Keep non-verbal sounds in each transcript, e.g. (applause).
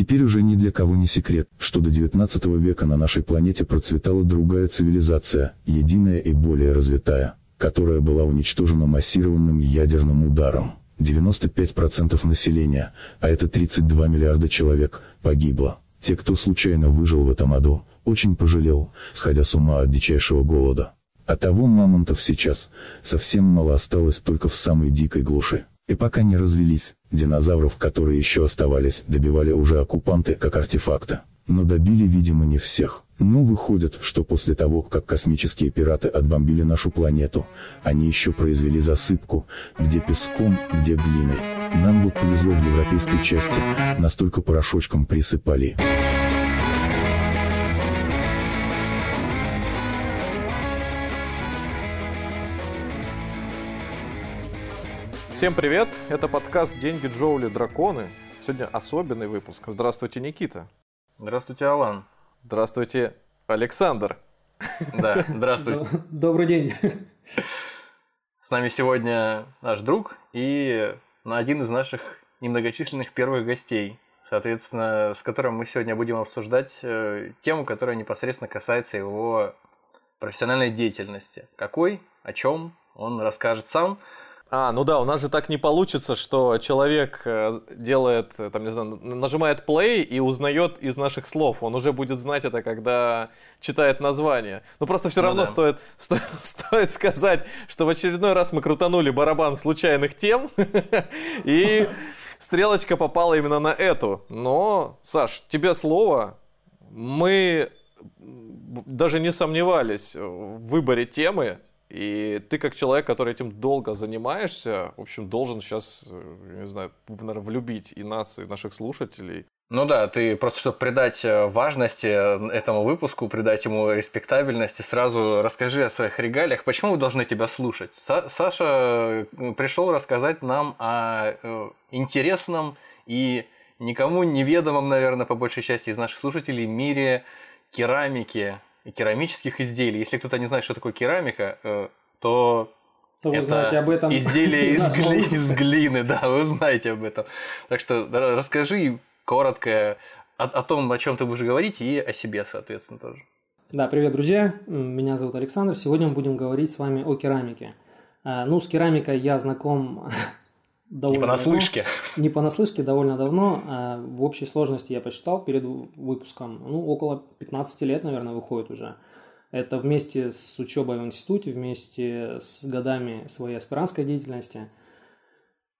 Теперь уже ни для кого не секрет, что до 19 века на нашей планете процветала другая цивилизация, единая и более развитая, которая была уничтожена массированным ядерным ударом. 95% населения, а это 32 миллиарда человек, погибло. Те, кто случайно выжил в этом аду, очень пожалел, сходя с ума от дичайшего голода. А того мамонтов сейчас совсем мало осталось только в самой дикой глуши. И пока не развелись, динозавров, которые еще оставались, добивали уже оккупанты как артефакта. Но добили, видимо, не всех. Ну, выходит, что после того, как космические пираты отбомбили нашу планету, они еще произвели засыпку, где песком, где глиной. Нам вот повезло в европейской части, настолько порошочком присыпали. Всем привет! Это подкаст «Деньги, Джоули, драконы». Сегодня особенный выпуск. Здравствуйте, Никита. Здравствуйте, Алан. Здравствуйте, Александр. Да, здравствуйте. Добрый день. С нами сегодня наш друг и один из наших немногочисленных первых гостей, соответственно, с которым мы сегодня будем обсуждать э, тему, которая непосредственно касается его профессиональной деятельности. Какой, о чем, он расскажет сам. А, ну да, у нас же так не получится, что человек э, делает, э, там, не знаю, нажимает play и узнает из наших слов. Он уже будет знать это, когда читает название. Но просто все ну равно да. стоит, (laughs) сто, стоит сказать, что в очередной раз мы крутанули барабан случайных тем, (laughs) и стрелочка попала именно на эту. Но, Саш, тебе слово. Мы даже не сомневались в выборе темы, и ты как человек, который этим долго занимаешься, в общем, должен сейчас, э, не знаю, наверное, влюбить и нас, и наших слушателей. Ну да, ты просто, чтобы придать э, важности э, этому выпуску, придать ему респектабельности, сразу расскажи о своих регалиях. Почему мы должны тебя слушать? Са- Саша пришел рассказать нам о интересном и никому неведомом, наверное, по большей части из наших слушателей мире керамики, керамических изделий. Если кто-то не знает, что такое керамика, э, то то вы знаете об этом. Изделие (laughs) из, гли, из глины, да, вы знаете об этом. Так что расскажи коротко о, о том, о чем ты будешь говорить, и о себе, соответственно, тоже. Да, привет, друзья. Меня зовут Александр. Сегодня мы будем говорить с вами о керамике. Э, ну, с керамикой я знаком (laughs) довольно Не понаслышке. Давно. Не понаслышке, довольно давно. А в общей сложности я посчитал перед выпуском, ну, около 15 лет, наверное, выходит уже. Это вместе с учебой в институте, вместе с годами своей аспирантской деятельности.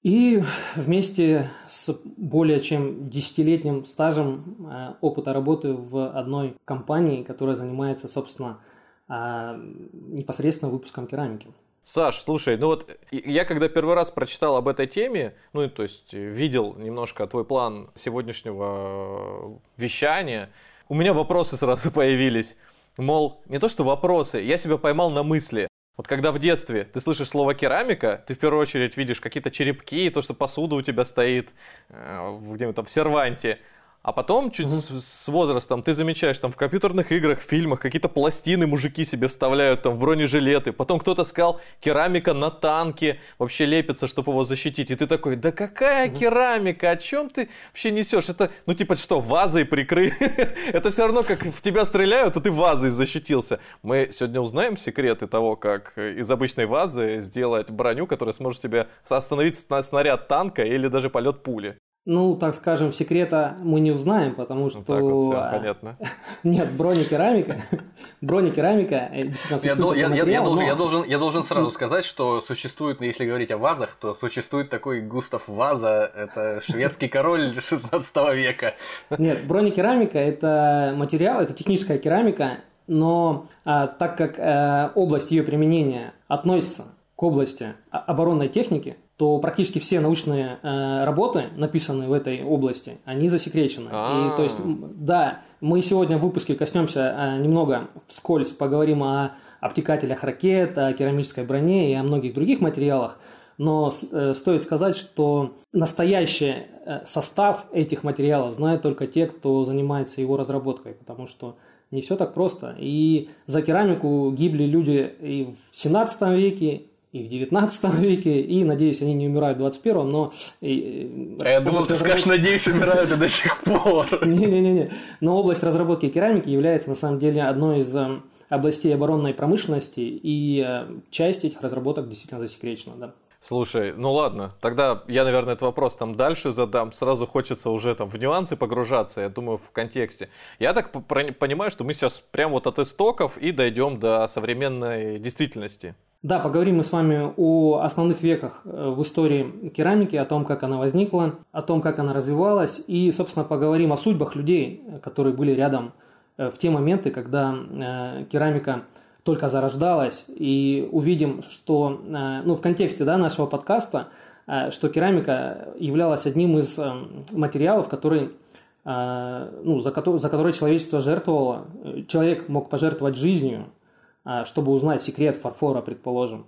И вместе с более чем десятилетним стажем э, опыта работы в одной компании, которая занимается, собственно, э, непосредственно выпуском керамики. Саш, слушай, ну вот я когда первый раз прочитал об этой теме, ну то есть видел немножко твой план сегодняшнего вещания, у меня вопросы сразу (laughs) появились. Мол, не то что вопросы, я себя поймал на мысли. Вот когда в детстве ты слышишь слово керамика, ты в первую очередь видишь какие-то черепки, то, что посуда у тебя стоит э, где-нибудь там в серванте. А потом, чуть угу. с, с возрастом, ты замечаешь, там в компьютерных играх, фильмах какие-то пластины мужики себе вставляют там в бронежилеты. Потом кто-то сказал, керамика на танке вообще лепится, чтобы его защитить. И ты такой, да какая угу. керамика, о чем ты вообще несешь? Это, ну типа что, вазой прикры? (laughs) Это все равно, как в тебя стреляют, а ты вазой защитился. Мы сегодня узнаем секреты того, как из обычной вазы сделать броню, которая сможет тебе остановить снаряд танка или даже полет пули. Ну, так скажем, секрета мы не узнаем, потому что... Ну, так вот, все понятно. (laughs) Нет, бронекерамика, (laughs) бронекерамика э, действительно я, должен, я, должен, я должен сразу сказать, что существует, ну, если говорить о вазах, то существует такой Густав Ваза, это шведский король (laughs) 16 века. Нет, бронекерамика – это материал, это техническая керамика, но а, так как а, область ее применения относится к области оборонной техники, то практически все научные э, работы, написанные в этой области, они засекречены. А-а-а. И то есть, да, мы сегодня в выпуске коснемся э, немного вскользь, поговорим о обтекателях ракет, о керамической броне и о многих других материалах. Но э, стоит сказать, что настоящий э, состав этих материалов знают только те, кто занимается его разработкой, потому что не все так просто. И за керамику гибли люди и в 17 веке, и в 19 веке, и, надеюсь, они не умирают в 21 но... А я думал, ты скажешь, надеюсь, умирают и до сих пор. (laughs) Не-не-не. Но область разработки керамики является, на самом деле, одной из э, областей оборонной промышленности, и э, часть этих разработок действительно засекречена, да. Слушай, ну ладно, тогда я, наверное, этот вопрос там дальше задам. Сразу хочется уже там в нюансы погружаться, я думаю, в контексте. Я так понимаю, что мы сейчас прям вот от истоков и дойдем до современной действительности. Да, поговорим мы с вами о основных веках э, в истории керамики, о том, как она возникла, о том, как она развивалась, и, собственно, поговорим о судьбах людей, которые были рядом э, в те моменты, когда э, керамика только зарождалась, и увидим, что ну, в контексте да, нашего подкаста, что керамика являлась одним из материалов, который ну, за, который, за который человечество жертвовало. Человек мог пожертвовать жизнью, чтобы узнать секрет фарфора, предположим.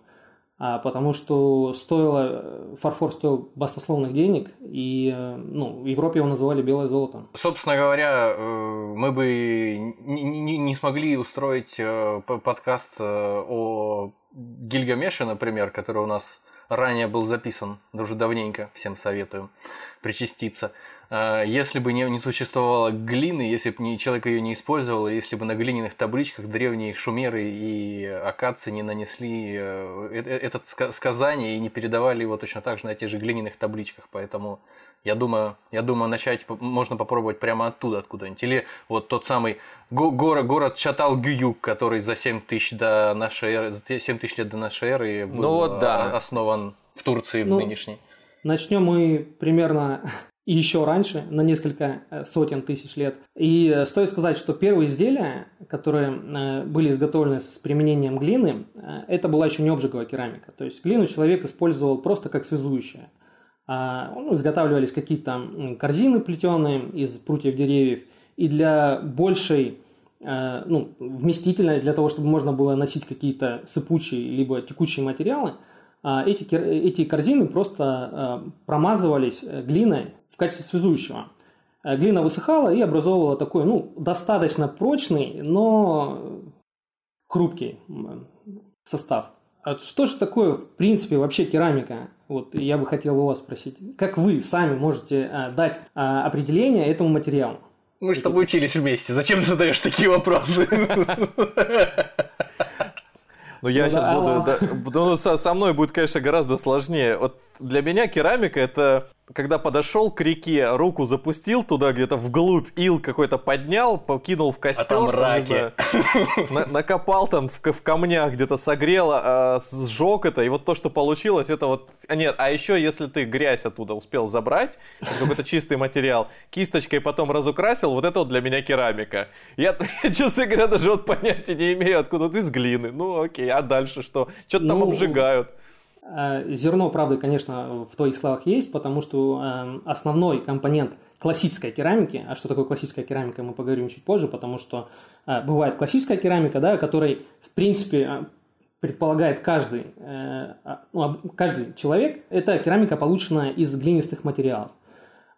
А, потому что стоило, фарфор стоил баснословных денег, и ну, в Европе его называли белое золото. Собственно говоря, э, мы бы не, не, не смогли устроить э, подкаст э, о Гильгамеше, например, который у нас ранее был записан, уже давненько, всем советую причаститься. А, если бы не, не существовало глины, если бы человек ее не использовал, если бы на глиняных табличках древние шумеры и акации не нанесли э, э, это сказание и не передавали его точно так же на тех же глиняных табличках. Поэтому я думаю, я думаю, начать можно попробовать прямо оттуда, откуда-нибудь. Или вот тот самый город, город Чатал-Гююк, который за 7 тысяч, до нашей эры, 7 тысяч лет до нашей эры был ну вот, да. основан в Турции ну, в нынешней. Начнем мы примерно еще раньше, на несколько э, сотен тысяч лет. И э, стоит сказать, что первые изделия, которые э, были изготовлены с применением глины, это была еще не обжиговая керамика. То есть глину человек использовал просто как связующее. А, ну, изготавливались какие-то корзины плетеные из прутьев деревьев, и для большей ну, вместительности, для того, чтобы можно было носить какие-то сыпучие либо текучие материалы, эти, эти корзины просто промазывались глиной в качестве связующего. Э, глина высыхала и образовывала такой, ну, достаточно прочный, но хрупкий состав. А что же такое, в принципе, вообще керамика? Вот я бы хотел у вас спросить. Как вы сами можете а, дать а, определение этому материалу? Мы же с тобой учились вместе. Зачем ты задаешь такие вопросы? (laughs) Ну, я ну, сейчас да, буду... Да, ну, со, со мной будет, конечно, гораздо сложнее. Вот для меня керамика это когда подошел к реке, руку запустил туда где-то вглубь, ил какой-то поднял, покинул в костер, а там раки. Знаю, на, накопал там в, в камнях где-то согрел, а, сжег это, и вот то, что получилось, это вот... А нет, а еще если ты грязь оттуда успел забрать, какой-то чистый материал, кисточкой потом разукрасил, вот это вот для меня керамика. Я, я (laughs) честно говоря, даже вот понятия не имею, откуда ты из глины. Ну окей, а дальше что? Что-то ну, там обжигают. Э, зерно правды, конечно, в твоих словах есть, потому что э, основной компонент классической керамики, а что такое классическая керамика, мы поговорим чуть позже, потому что э, бывает классическая керамика, да, которой, в принципе, предполагает каждый, а, ну, каждый человек, это керамика, полученная из глинистых материалов.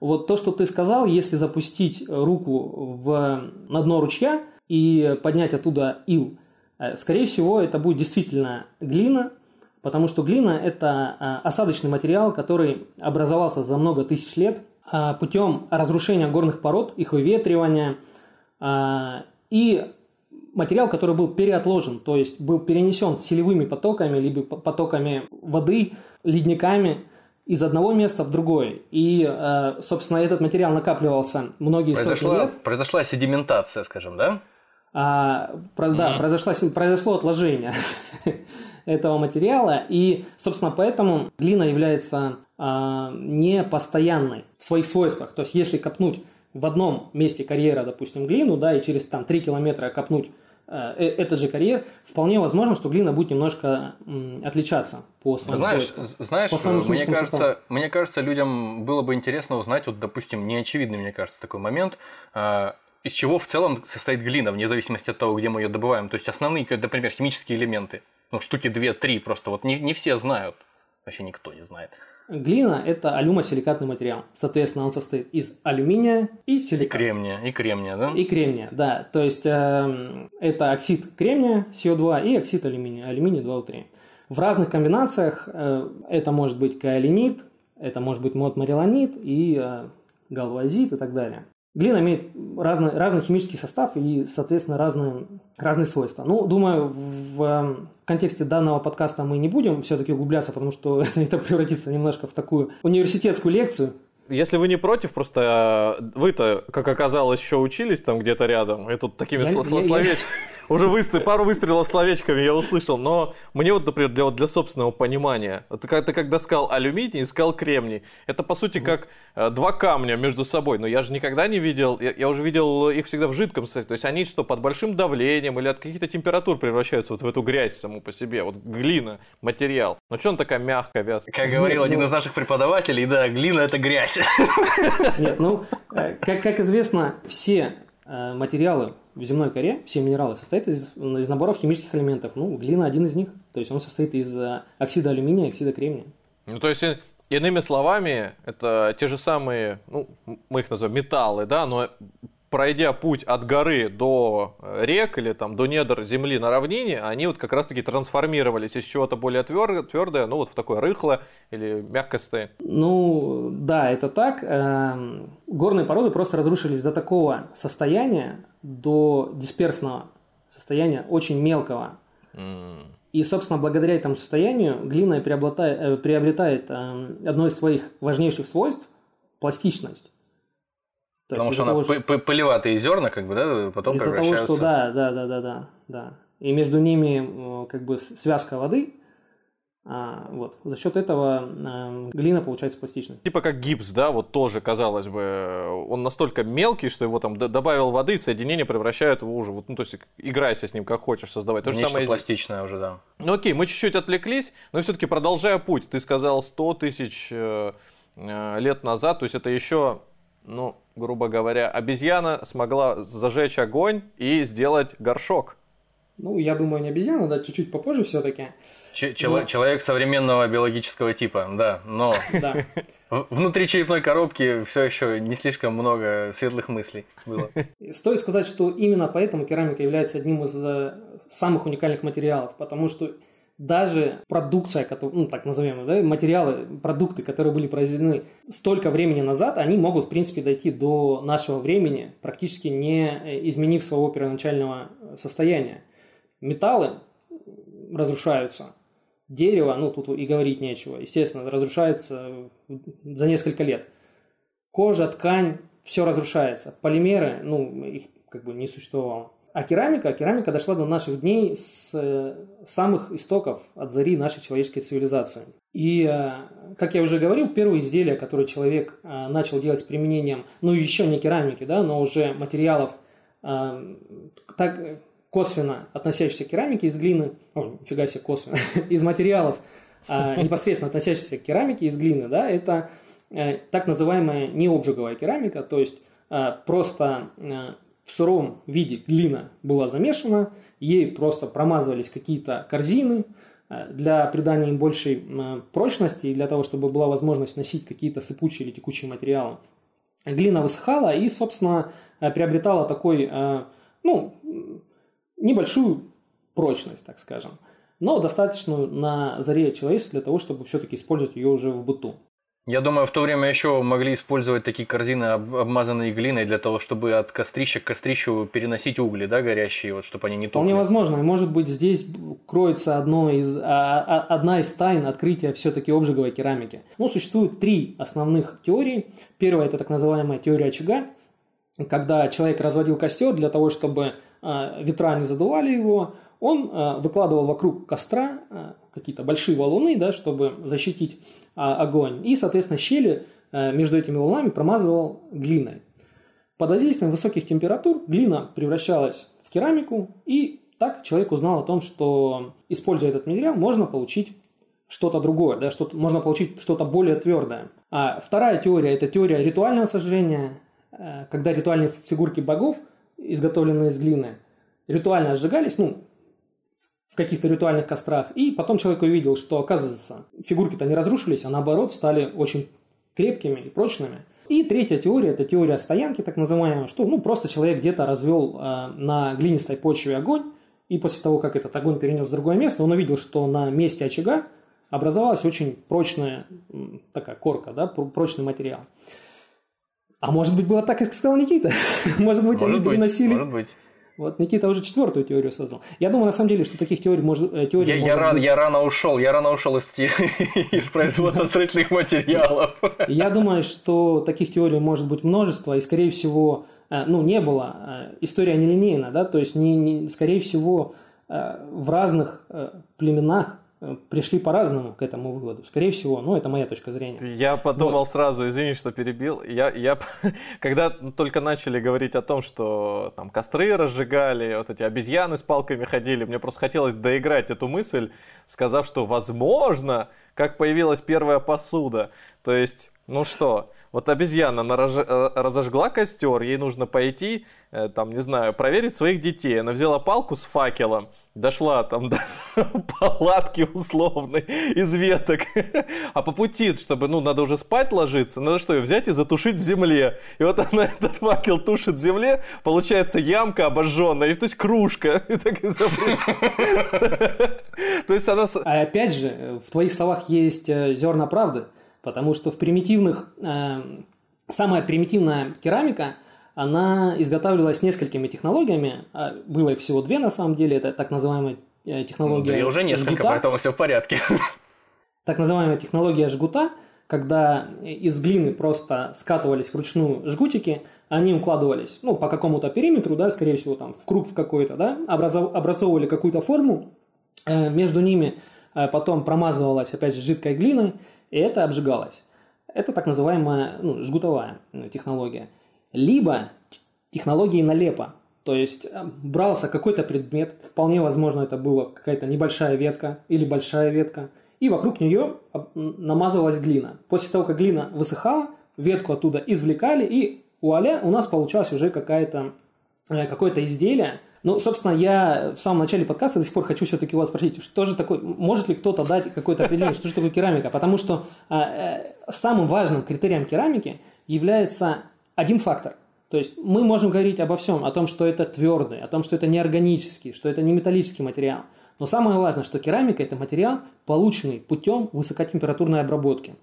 Вот то, что ты сказал, если запустить руку в, на дно ручья и поднять оттуда ил, скорее всего, это будет действительно глина, потому что глина – это а, осадочный материал, который образовался за много тысяч лет а, путем разрушения горных пород, их выветривания, а, и материал, который был переотложен, то есть был перенесен селевыми потоками, либо потоками воды, ледниками из одного места в другое. И, собственно, этот материал накапливался многие произошла, сотни лет. Произошла седиментация, скажем, да? А, про, mm-hmm. Да, произошло, произошло отложение. (laughs) этого материала. И, собственно, поэтому глина является а, непостоянной в своих свойствах. То есть, если копнуть в одном месте карьера, допустим, глину, да, и через там 3 километра копнуть а, э, этот же карьер, вполне возможно, что глина будет немножко отличаться по своим знаешь. Знаешь, по мне кажется, мне кажется, людям было бы интересно узнать, вот, допустим, неочевидный, мне кажется, такой момент, а, из чего в целом состоит глина, вне зависимости от того, где мы ее добываем. То есть основные, например, химические элементы ну, штуки 2-3 просто. Вот не, не все знают. Вообще никто не знает. Глина – это алюмосиликатный материал. Соответственно, он состоит из алюминия и силиката. И кремния, и кремния, да? И кремния, да. То есть, э, это оксид кремния, СО2, и оксид алюминия, алюминий 2О3. В разных комбинациях э, это может быть каолинит, это может быть модмарилонит и э, галвазит и так далее. Глина имеет разный, разный химический состав и, соответственно, разные, разные свойства. Ну, думаю, в контексте данного подкаста мы не будем все-таки углубляться, потому что (laughs) это превратится немножко в такую университетскую лекцию. Если вы не против, просто э, вы-то, как оказалось, еще учились там где-то рядом, и тут такими я, словечками, (laughs) уже выстрел, пару выстрелов словечками я услышал, но мне вот, например, для, для собственного понимания, ты, ты когда сказал алюминий сказал кремний, это по сути как два камня между собой, но я же никогда не видел, я, я уже видел их всегда в жидком состоянии, то есть они что, под большим давлением или от каких-то температур превращаются вот в эту грязь саму по себе, вот глина, материал, но что он такая мягкая, вязкая? Как говорил один из наших преподавателей, да, глина это грязь. (laughs) Нет, ну, э, как, как известно, все э, материалы в земной коре, все минералы состоят из, из наборов химических элементов. Ну, глина один из них. То есть он состоит из э, оксида алюминия и оксида кремния. Ну, то есть, иными словами, это те же самые, ну, мы их называем металлы, да, но пройдя путь от горы до э, рек или там до недр земли на равнине, они вот как раз-таки трансформировались из чего-то более твердое, твердое, ну вот в такое рыхлое или мягкое состояние. Ну, да, это так. Эм, горные породы просто разрушились до такого состояния, до дисперсного состояния, очень мелкого. Mm. И, собственно, благодаря этому состоянию глина приобретает, э, приобретает эм, одно из своих важнейших свойств – пластичность. То Потому что она того, что... пылеватые зерна, как бы, да, потом из-за превращаются... того, что да, да, да, да, да, да. И между ними как бы связка воды, а, вот. За счет этого э, глина получается пластичной. Типа как гипс, да, вот тоже, казалось бы, он настолько мелкий, что его там добавил воды, соединение превращают его уже, вот, ну, то есть играйся с ним как хочешь создавать. То же самое пластичное уже, да. Ну окей, мы чуть-чуть отвлеклись, но все-таки продолжая путь. Ты сказал 100 тысяч э, э, лет назад, то есть это еще ну, грубо говоря, обезьяна смогла зажечь огонь и сделать горшок. Ну, я думаю, не обезьяна, да, чуть-чуть попозже все-таки. Ч- но... Человек современного биологического типа, да, но да. внутри черепной коробки все еще не слишком много светлых мыслей было. Стоит сказать, что именно поэтому керамика является одним из э, самых уникальных материалов, потому что даже продукция, ну так назовем, да, материалы, продукты, которые были произведены столько времени назад, они могут, в принципе, дойти до нашего времени, практически не э, изменив своего первоначального э, состояния. Металлы разрушаются, дерево, ну тут и говорить нечего, естественно, разрушается за несколько лет. Кожа, ткань, все разрушается. Полимеры, ну, их как бы не существовало. А керамика, керамика дошла до наших дней с э, самых истоков от зари нашей человеческой цивилизации. И, э, как я уже говорил, первые изделия, которые человек э, начал делать с применением, ну еще не керамики, да, но уже материалов так косвенно относящихся к керамике из глины, о, нифига себе косвенно, (laughs) из материалов, непосредственно относящихся к керамике из глины, да, это так называемая необжиговая керамика, то есть просто в сыром виде глина была замешана, ей просто промазывались какие-то корзины э, для придания им большей э, прочности и для того, чтобы была возможность носить какие-то сыпучие или текучие материалы. Глина высыхала и, собственно, э, приобретала такой, ну, небольшую прочность, так скажем, но достаточную на заре человечества для того, чтобы все-таки использовать ее уже в быту. Я думаю, в то время еще могли использовать такие корзины, обмазанные глиной, для того, чтобы от кострища к кострищу переносить угли, да, горящие, вот, чтобы они не тухли. Вполне возможно. Может быть, здесь кроется одно из, а, а, одна из тайн открытия все-таки обжиговой керамики. Ну, существует три основных теории. Первая – это так называемая теория очага, когда человек разводил костер для того, чтобы ветра не задували его, он выкладывал вокруг костра какие-то большие валуны, да, чтобы защитить огонь. И, соответственно, щели между этими волнами промазывал глиной. Под воздействием высоких температур глина превращалась в керамику, и так человек узнал о том, что, используя этот материал, можно получить что-то другое, да, что можно получить что-то более твердое. А вторая теория – это теория ритуального сожжения, э, когда ритуальные фигурки богов, изготовленные из глины, ритуально сжигались, ну, в каких-то ритуальных кострах. И потом человек увидел, что, оказывается, фигурки-то не разрушились, а наоборот стали очень крепкими и прочными. И третья теория – это теория стоянки, так называемая, что ну, просто человек где-то развел э, на глинистой почве огонь, И после того, как этот огонь перенес в другое место, он увидел, что на месте очага образовалась очень прочная такая корка, да, прочный материал. А может быть, было так, как сказал Никита? (laughs) может быть, может они переносили... Может быть. Вот Никита уже четвертую теорию создал. Я думаю, на самом деле, что таких теорий может э, теорий я, может я, быть... рано, я рано ушел, я рано ушел из, (laughs) из производства строительных материалов. (laughs) Я думаю, что таких теорий может быть множество, и, скорее всего, э, ну, не было. Э, история нелинейна, да, то есть, не, не, скорее всего, в разных племенах пришли по-разному к этому выводу. Скорее всего, ну, это моя точка зрения. Я подумал вот. сразу, извини, что перебил. Я, я, (laughs) когда только начали говорить о том, что там костры разжигали, вот эти обезьяны с палками ходили, мне просто хотелось доиграть эту мысль, сказав, что возможно, как появилась первая посуда. То есть, ну что, вот обезьяна она э, разожгла костер, ей нужно пойти, э, там, не знаю, проверить своих детей. Она взяла палку с факелом, дошла там до палатки условной из веток. А по пути, чтобы, ну, надо уже спать ложиться, надо что, ее взять и затушить в земле. И вот она (laughs) этот факел тушит в земле, получается ямка обожженная, и то есть кружка. (laughs) И так и То есть она... А опять же, в твоих словах есть э, зерна правды. Потому что в примитивных, э, самая примитивная керамика, она изготавливалась несколькими технологиями. А было их всего две на самом деле. Это так называемая э, технология Да, уже несколько, жгута. поэтому все в порядке. Так называемая технология жгута, когда из глины просто скатывались вручную жгутики, они укладывались ну, по какому-то периметру, да, скорее всего, там, в круг в какой-то, да, образовывали какую-то форму, э, между ними э, потом промазывалась, опять же, жидкой глиной, и это обжигалось. Это так называемая ну, жгутовая ну, технология. Либо технологии налепа. То есть э, брался какой-то предмет, вполне возможно это была какая-то небольшая ветка или большая ветка, и вокруг нее намазывалась глина. После того, как глина высыхала, ветку оттуда извлекали, и вуаля, у нас получалось уже какая-то, э, какое-то изделие, ну, собственно, я в самом начале подкаста до сих пор хочу все-таки у вас спросить, что же такое, может ли кто-то дать какое-то определение, что же такое керамика? Потому что э, э, самым важным критерием керамики является один фактор. То есть мы можем говорить обо всем, о том, что это твердый, о том, что это неорганический, что это не металлический материал. Но самое важное, что керамика – это материал, полученный путем высокотемпературной обработки.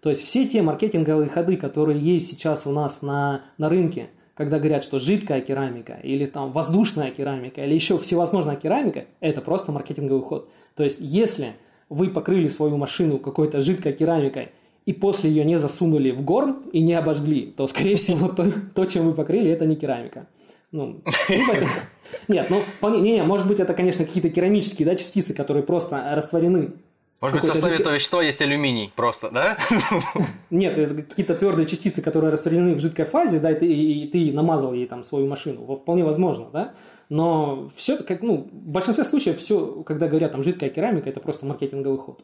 То есть все те маркетинговые ходы, которые есть сейчас у нас на, на рынке, когда говорят, что жидкая керамика или там воздушная керамика или еще всевозможная керамика, это просто маркетинговый ход. То есть, если вы покрыли свою машину какой-то жидкой керамикой и после ее не засунули в горн и не обожгли, то, скорее всего, то, то чем вы покрыли, это не керамика. Ну, (laughs) Нет, ну, не, не, может быть, это, конечно, какие-то керамические да, частицы, которые просто растворены может быть, в составе этого вещества есть алюминий просто, да? (laughs) Нет, это какие-то твердые частицы, которые растворены в жидкой фазе, да, и ты, и ты намазал ей там свою машину. Вполне возможно, да? Но все, как, ну, в большинстве случаев все, когда говорят там жидкая керамика, это просто маркетинговый ход.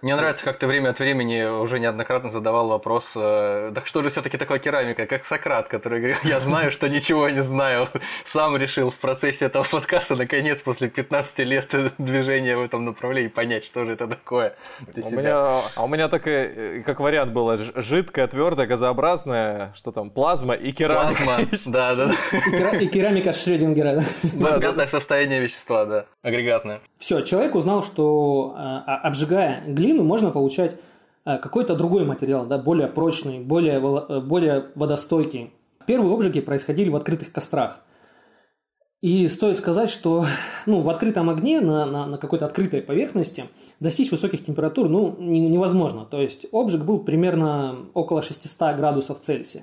Мне нравится, как ты время от времени уже неоднократно задавал вопрос, э, так что же все-таки такое керамика, как Сократ, который говорил, я знаю, что ничего не знаю. Сам решил в процессе этого подкаста, наконец, после 15 лет движения в этом направлении, понять, что же это такое. У меня, а у меня так и, как вариант было, жидкая, твердая, газообразная, что там, плазма и керамика. Плазма, (laughs) да, да. И керамика Шрёдингера. Агрегатное состояние вещества, да, агрегатное. Все, человек узнал, что а, обжигая глину, глину можно получать э, какой-то другой материал, да, более прочный, более, э, более водостойкий. Первые обжиги происходили в открытых кострах. И стоит сказать, что ну, в открытом огне, на, на, на какой-то открытой поверхности, достичь высоких температур ну, не, невозможно. То есть обжиг был примерно около 600 градусов Цельсия.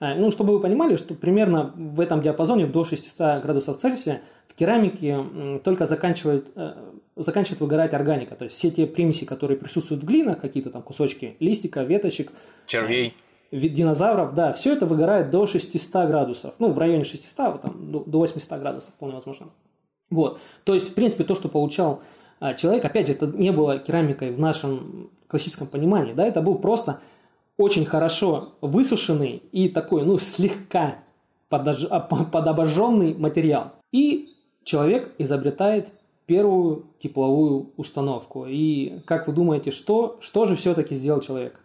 Э, ну, чтобы вы понимали, что примерно в этом диапазоне до 600 градусов Цельсия в керамике только заканчивает, э, заканчивает выгорать органика. То есть все те примеси, которые присутствуют в глинах, какие-то там кусочки листика, веточек, червей, э, динозавров, да, все это выгорает до 600 градусов. Ну, в районе 600, там, до 800 градусов вполне возможно. Вот. То есть, в принципе, то, что получал а, человек, опять же, это не было керамикой в нашем классическом понимании, да, это был просто очень хорошо высушенный и такой, ну, слегка подож... А, подобожженный материал. И человек изобретает первую тепловую установку. И как вы думаете, что, что же все-таки сделал человек?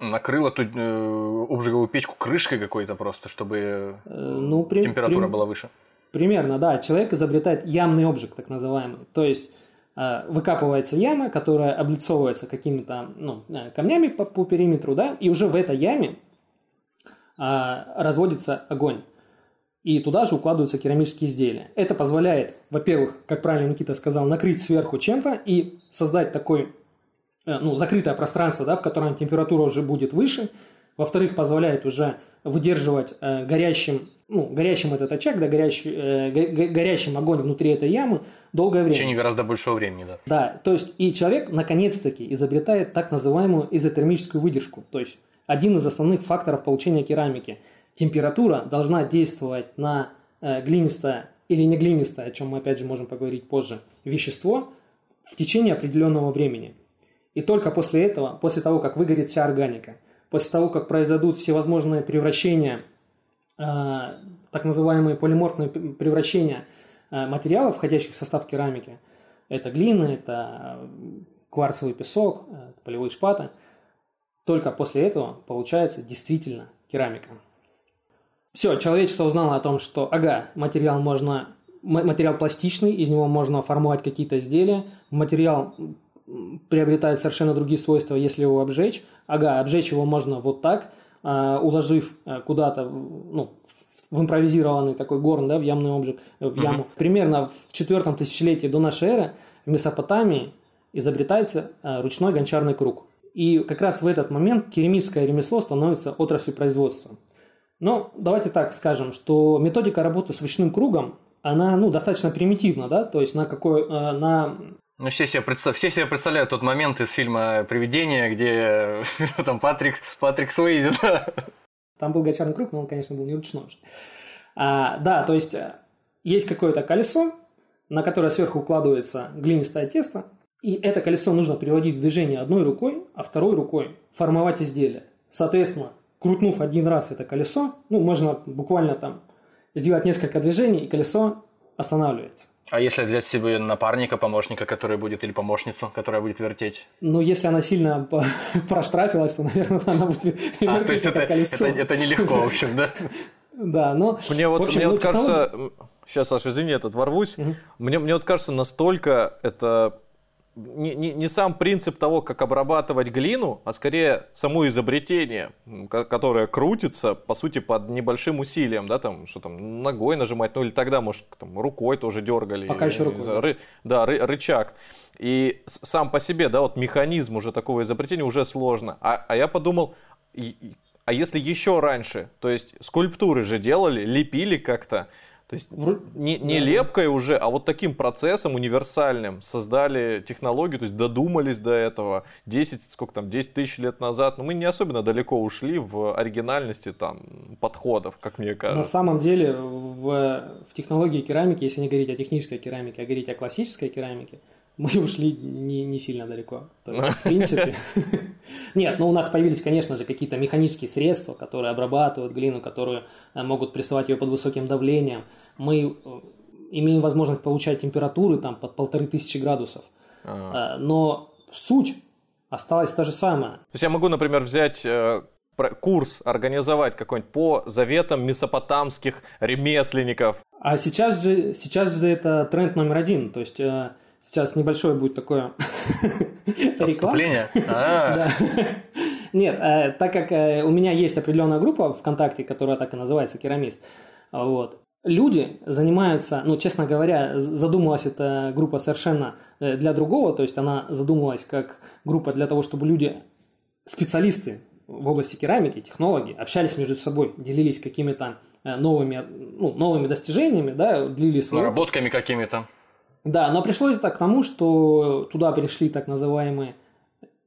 Накрыл эту э, обжиговую печку крышкой какой-то просто, чтобы э, ну, при, температура при, была выше. Примерно, да. Человек изобретает ямный обжиг, так называемый. То есть э, выкапывается яма, которая облицовывается какими-то ну, э, камнями по, по периметру, да, и уже в этой яме а, разводится огонь. И туда же укладываются керамические изделия. Это позволяет, во-первых, как правильно Никита сказал, накрыть сверху чем-то и создать такой, э, ну, закрытое пространство, да, в котором температура уже будет выше. Во-вторых, позволяет уже выдерживать э, горящим, ну, горящим этот очаг, да, горящий, э, горящим огонь внутри этой ямы долгое время. В течение гораздо большего времени, да. Да, то есть и человек наконец-таки изобретает так называемую изотермическую выдержку. То есть один из основных факторов получения керамики. Температура должна действовать на э, глинистое или не глинистое, о чем мы опять же можем поговорить позже, вещество в течение определенного времени. И только после этого, после того, как выгорит вся органика, после того, как произойдут всевозможные превращения, э, так называемые полиморфные превращения э, материалов, входящих в состав керамики, это глина, это кварцевый песок, полевые шпаты – только после этого получается действительно керамика. Все, человечество узнало о том, что, ага, материал можно, материал пластичный, из него можно формовать какие-то изделия, материал приобретает совершенно другие свойства, если его обжечь. Ага, обжечь его можно вот так, а, уложив э, куда-то, ну, в импровизированный такой горн, да, в ямный обжиг, э, в яму. Mm-hmm. Примерно в четвертом тысячелетии до нашей эры в Месопотамии изобретается э, ручной гончарный круг. И как раз в этот момент керамическое ремесло становится отраслью производства. Но давайте так скажем, что методика работы с ручным кругом, она ну, достаточно примитивна, да, то есть на какой, э, на ну, все себе, представ... все себе представляют тот момент из фильма «Привидение», где (laughs) там Патрик, Патрик Суэйзи, да. Там был гончарный круг, но он, конечно, был не ручной. А, да, то есть э, есть какое-то колесо, на которое сверху укладывается глинистое тесто, и это колесо нужно приводить в движение одной рукой, а второй рукой формовать изделие. Соответственно, крутнув один раз это колесо, ну, можно буквально там сделать несколько движений, и колесо останавливается. А если взять себе напарника, помощника, который будет, или помощницу, которая будет вертеть? Ну, если она сильно (laughs) проштрафилась, то, наверное, (laughs) она будет вертеть а, то есть это, это колесо. Это, это нелегко, в общем, да? (laughs) Да, но... Мне вот, общем, мне вот кажется... Сейчас, Саша, извини, этот ворвусь. Мне, мне вот кажется, настолько это не, не, не сам принцип того, как обрабатывать глину, а скорее само изобретение, которое крутится, по сути, под небольшим усилием, да, там, что там, ногой нажимать, ну или тогда, может, там, рукой тоже дергали. Пока еще рукой. Да, ры, да ры, рычаг. И сам по себе, да, вот механизм уже такого изобретения уже сложно. А, а я подумал, а если еще раньше, то есть скульптуры же делали, лепили как-то, то есть не, не да. лепкой уже, а вот таким процессом универсальным создали технологию, то есть додумались до этого 10, сколько там, 10 тысяч лет назад. Но мы не особенно далеко ушли в оригинальности там подходов, как мне кажется. На самом деле в, в технологии керамики, если не говорить о технической керамике, а говорить о классической керамике, мы ушли не, не сильно далеко. в (laughs) принципе. (laughs) Нет, ну у нас появились, конечно же, какие-то механические средства, которые обрабатывают глину, которые э, могут прессовать ее под высоким давлением. Мы э, имеем возможность получать температуры там под полторы тысячи градусов. Ага. Э, но суть осталась та же самая. То есть я могу, например, взять курс организовать какой-нибудь по заветам месопотамских ремесленников. А сейчас же, сейчас же это тренд номер один. То есть Сейчас небольшое будет такое (laughs) реклама. А. (laughs) Нет, э, так как э, у меня есть определенная группа ВКонтакте, которая так и называется «Керамист», вот, люди занимаются, ну, честно говоря, задумалась эта группа совершенно э, для другого, то есть она задумалась как группа для того, чтобы люди, специалисты в области керамики, технологии, общались между собой, делились какими-то новыми, ну, новыми достижениями, да, делились... Наработками какими-то. Да, но пришлось так к тому, что туда пришли так называемые,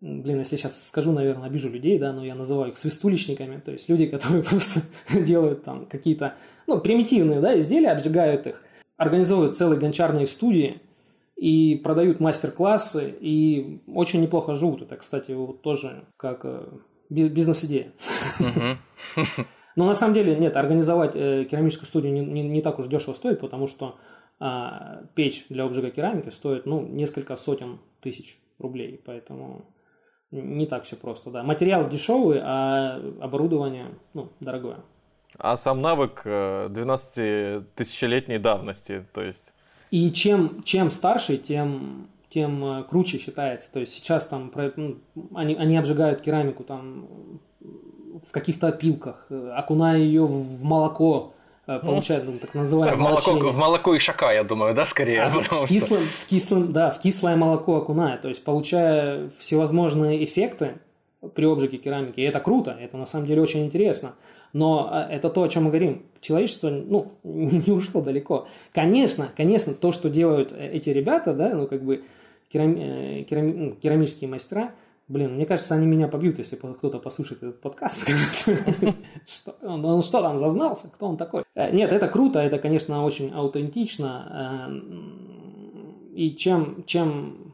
блин, если сейчас скажу, наверное, обижу людей, да, но я называю их свистуличниками, то есть люди, (laughs) которые просто делают там какие-то, ну, примитивные, да, изделия, обжигают их, организовывают целые гончарные студии и продают мастер-классы и очень неплохо живут. Это, кстати, вот тоже как э, бизнес-идея. (laughs) Но на самом деле нет, организовать э, керамическую студию не, не, не так уж дешево стоит, потому что а печь для обжига керамики стоит ну, несколько сотен тысяч рублей, поэтому не так все просто, да. Материал дешевый, а оборудование ну, дорогое. А сам навык 12-тысячелетней давности, то есть... И чем, чем старше, тем, тем э, круче считается. То есть сейчас там ну, они, они обжигают керамику там в каких-то опилках, э, окуная ее в молоко, э, получают ну, так называемое в молоко, в молоко и шака, я думаю, да, скорее. А, с, кислым, с кислым, да, в кислое молоко окуная, то есть получая всевозможные эффекты при обжиге керамики. И это круто, это на самом деле очень интересно. Но а, это то, о чем мы говорим. Человечество ну, (laughs) не ушло далеко. Конечно, конечно, то, что делают э, эти ребята, да, ну, как бы керами, э, керами, ну, керамические мастера, блин, мне кажется, они меня побьют, если кто-то послушает этот подкаст, скажет, (laughs) что, он, он что там зазнался, кто он такой. Э, нет, это круто, это, конечно, очень аутентично. И чем, чем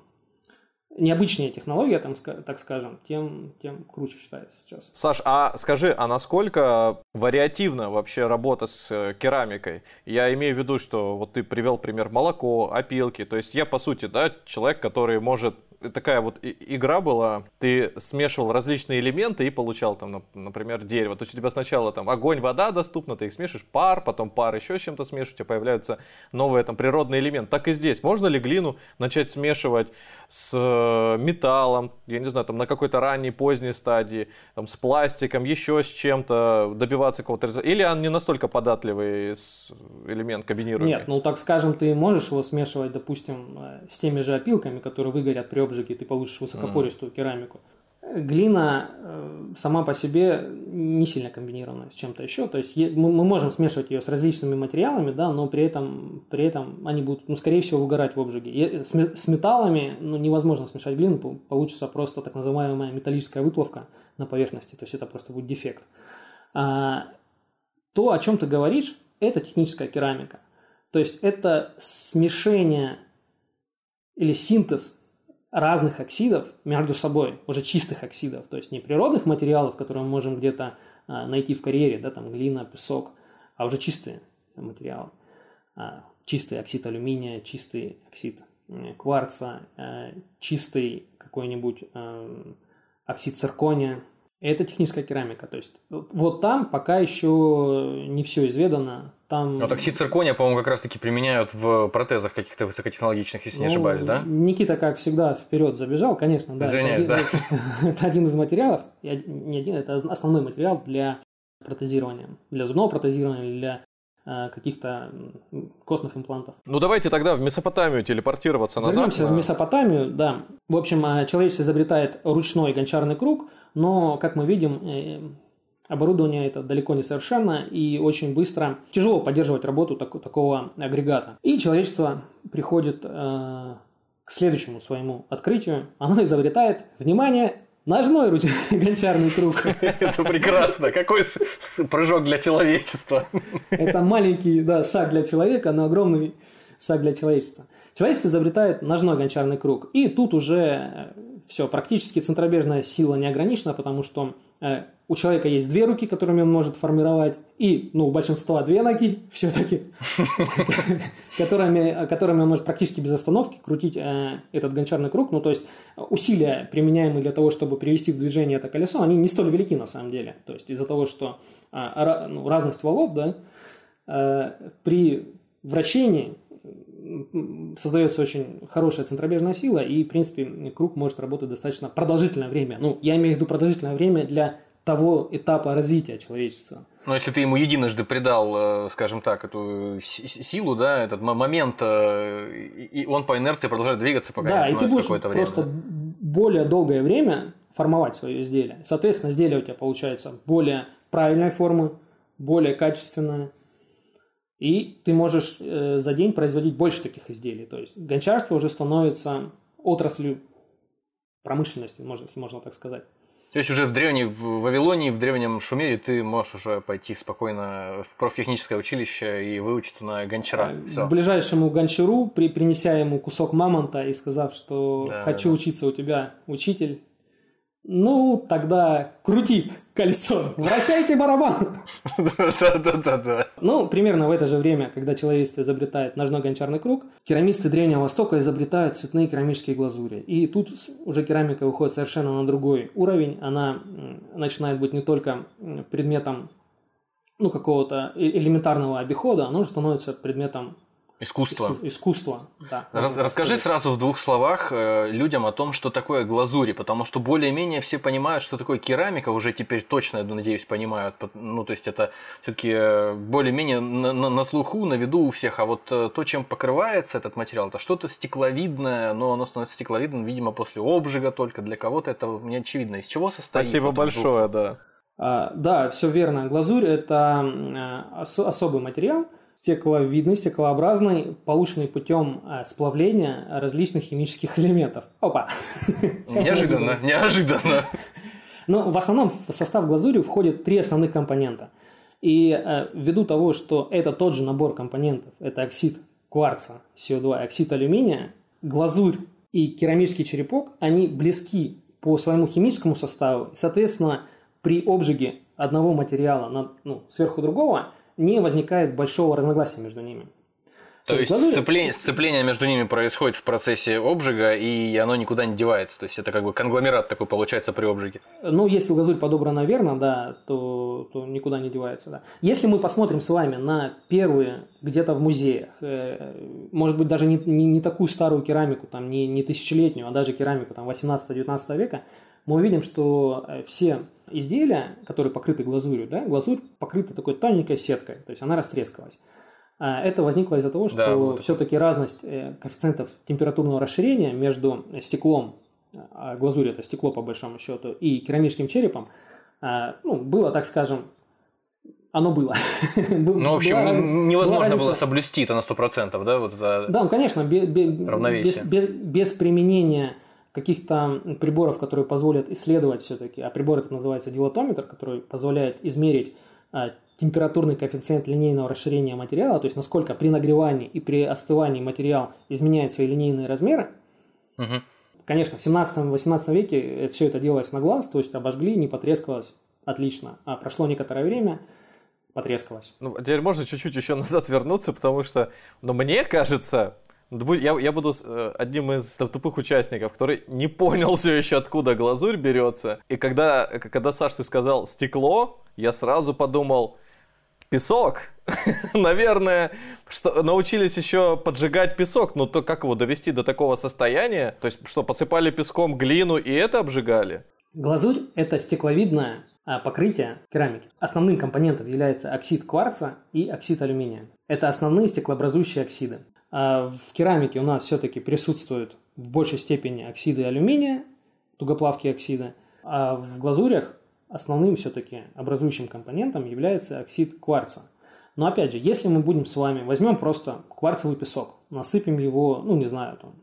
необычнее технология, там, так скажем, тем, тем круче считается сейчас. Саш, а скажи, а насколько вариативна вообще работа с э, керамикой? Я имею в виду, что вот ты привел пример молоко, опилки, то есть я, по сути, да, человек, который может такая вот игра была, ты смешивал различные элементы и получал там, например, дерево. То есть у тебя сначала там огонь, вода доступна, ты их смешиваешь, пар, потом пар еще с чем-то смешиваешь, у тебя появляются новые там природные элементы. Так и здесь. Можно ли глину начать смешивать с э, металлом, я не знаю, там на какой-то ранней, поздней стадии, там с пластиком, еще с чем-то, добиваться какого-то результата? Или он не настолько податливый элемент комбинируемый? Нет, ну так скажем, ты можешь его смешивать, допустим, э, с теми же опилками, которые выгорят при обжиге, ты получишь высокопористую mm. керамику. Глина э, сама по себе не сильно комбинирована с чем-то еще. То есть мы, можем смешивать ее с различными материалами, да, но при этом, при этом они будут, ну, скорее всего, выгорать в обжиге. С, с металлами ну, невозможно смешать глину, получится просто так называемая металлическая выплавка на поверхности. То есть это просто будет дефект. А, то, о чем ты говоришь, это техническая керамика. То есть это смешение или синтез разных оксидов между собой, уже чистых оксидов, то есть не природных материалов, которые мы можем где-то а, найти в карьере, да, там глина, песок, а уже чистые материалы. А, чистый оксид алюминия, чистый оксид кварца, а, чистый какой-нибудь оксид циркония, это техническая керамика. То есть вот там пока еще не все изведано. Там... Вот оксид циркония, по-моему, как раз-таки применяют в протезах каких-то высокотехнологичных, если ну, не ошибаюсь, да? Никита, как всегда, вперед забежал, конечно, да. Извиняюсь, это, да. (laughs) это один из материалов, не один, это основной материал для протезирования, для зубного протезирования, для э, каких-то костных имплантов. Ну давайте тогда в Месопотамию телепортироваться назад. Вернемся в Месопотамию, да. В общем, э, человечество изобретает ручной гончарный круг – но, как мы видим, э, оборудование это далеко не совершенно и очень быстро тяжело поддерживать работу так, такого агрегата. И человечество приходит э, к следующему своему открытию. Оно изобретает, внимание, ножной руч... (laughs) гончарный круг. (laughs) Это прекрасно. Какой прыжок для человечества. (laughs) Это маленький да, шаг для человека, но огромный шаг для человечества. Человечество изобретает ножной гончарный круг. И тут уже э, все, практически центробежная сила не ограничена, потому что э, у человека есть две руки, которыми он может формировать, и, ну, у большинства две ноги (laughs) все-таки, (laughs) которыми, которыми он может практически без остановки крутить э, этот гончарный круг. Ну, то есть усилия, применяемые для того, чтобы привести в движение это колесо, они не столь велики на самом деле. То есть из-за того, что э, ну, разность валов, да, э, при вращении создается очень хорошая центробежная сила, и, в принципе, круг может работать достаточно продолжительное время. Ну, я имею в виду продолжительное время для того этапа развития человечества. Но если ты ему единожды придал, э, скажем так, эту силу, да, этот момент, э, и он по инерции продолжает двигаться, пока да, не и ты будешь просто более долгое время формовать свое изделие. Соответственно, изделие у тебя получается более правильной формы, более качественное, и ты можешь э, за день производить больше таких изделий. То есть гончарство уже становится отраслью промышленности, можно, можно так сказать. То есть уже в древней в Вавилонии, в древнем Шумере ты можешь уже пойти спокойно в профтехническое училище и выучиться на гончара. Э, Все. К ближайшему гончару, при, принеся ему кусок мамонта и сказав, что да, хочу да. учиться у тебя, учитель, ну, тогда крути колесо, вращайте барабан. Да-да-да-да. Ну, примерно в это же время, когда человечество изобретает ножной гончарный круг, керамисты Древнего Востока изобретают цветные керамические глазури. И тут уже керамика выходит совершенно на другой уровень. Она начинает быть не только предметом ну, какого-то э, элементарного обихода, оно уже становится предметом Искусство. Иску- искусство, да. Раз- расскажи сразу в двух словах э, людям о том, что такое глазури, потому что более-менее все понимают, что такое керамика, уже теперь точно, я надеюсь, понимают. Ну, то есть это все-таки более-менее на, на- на слуху, на виду у всех. А вот э, то, чем покрывается этот материал, это что-то стекловидное, но оно становится стекловидным, видимо, после обжига только. Для кого-то это не очевидно. Из чего состоит? Спасибо большое, да. А, да, все верно. Глазурь – это э, осо- особый материал, стекловидный, стеклообразный, полученный путем э, сплавления различных химических (laughs) элементов. Опа! (laughs) Неожиданно, неожиданно. Но в основном в состав глазури входят три основных компонента. И э, ввиду того, что это тот же набор компонентов, это оксид кварца, СО2, и оксид алюминия, глазурь и керамический черепок, они близки по своему химическому составу. И, соответственно, при обжиге одного материала на, ну, сверху другого не возникает большого разногласия между ними. То То есть глазурь- сцепление, сцепление между ними происходит в процессе обжига, и оно никуда не девается. То есть это как бы конгломерат такой получается при обжиге. Ну, если глазурь подобрана верно, да, то, то никуда не девается, да. Если мы посмотрим с вами на первые где-то в музеях, э, может быть, даже не, не, не такую старую керамику, там, не, не тысячелетнюю, а даже керамику там 18-19 века, мы увидим, что э, все изделия, которые покрыты глазурью, да, глазурь покрыта такой тоненькой сеткой, то есть она растрескалась. А Это возникло из-за того, Да, что вот. все-таки разность э, коэффициентов температурного расширения между стеклом, а глазурь это стекло по большому счету, и керамическим черепом, а, ну, было, так скажем, оно было. (laughs) Был- Ну, в общем, была невозможно была было соблюсти это на 100%, да? Вот это... Да, ну, конечно, без применения каких-то приборов, которые позволят исследовать все-таки, а прибор это называется дилатометр, который позволяет измерить а, температурный коэффициент линейного расширения материала, то есть насколько при нагревании и при остывании материал изменяет свои линейные размеры. Мгм. Конечно, в 17-18 веке все это делалось на глаз, то есть обожгли, не потрескалось, отлично. А прошло некоторое время, потрескалось. Ну, теперь можно чуть-чуть еще назад вернуться, потому что, ну, мне кажется, я, я буду э, одним из тупых участников, который не понял все еще, откуда глазурь берется. И когда, когда Саш, ты сказал стекло, я сразу подумал, песок. (laughs) Наверное, что научились еще поджигать песок, но то как его довести до такого состояния? То есть что, посыпали песком глину и это обжигали? Глазурь – это стекловидное а, покрытие керамики. Основным компонентом является оксид кварца и оксид алюминия. Это основные стеклообразующие оксиды. А в керамике у нас все-таки присутствуют в большей степени оксиды алюминия, тугоплавкие оксиды, а в глазурях основным все-таки образующим компонентом является оксид кварца. Но опять же, если мы будем с вами, возьмем просто кварцевый песок, насыпем его, ну не знаю, там,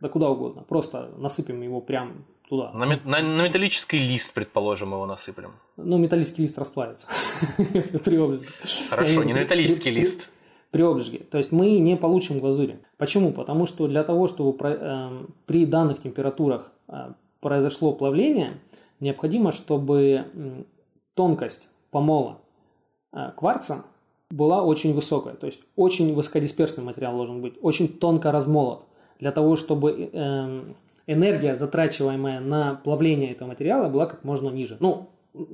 да куда угодно, просто насыпем его прям туда. На, на- на металлический лист, предположим, его насыплем. Ну, металлический лист расплавится. (laughs) Хорошо, Я не на металлический лист. При обжиге. То есть мы не получим глазури. Почему? Потому что для того, чтобы эм, при данных температурах э, произошло плавление, необходимо, чтобы тонкость помола э, кварца была очень высокая. То есть очень высокодисперсный материал должен быть, очень тонко размолот. Для того, чтобы эм, энергия, затрачиваемая на плавление этого материала, была как можно ниже. Ну,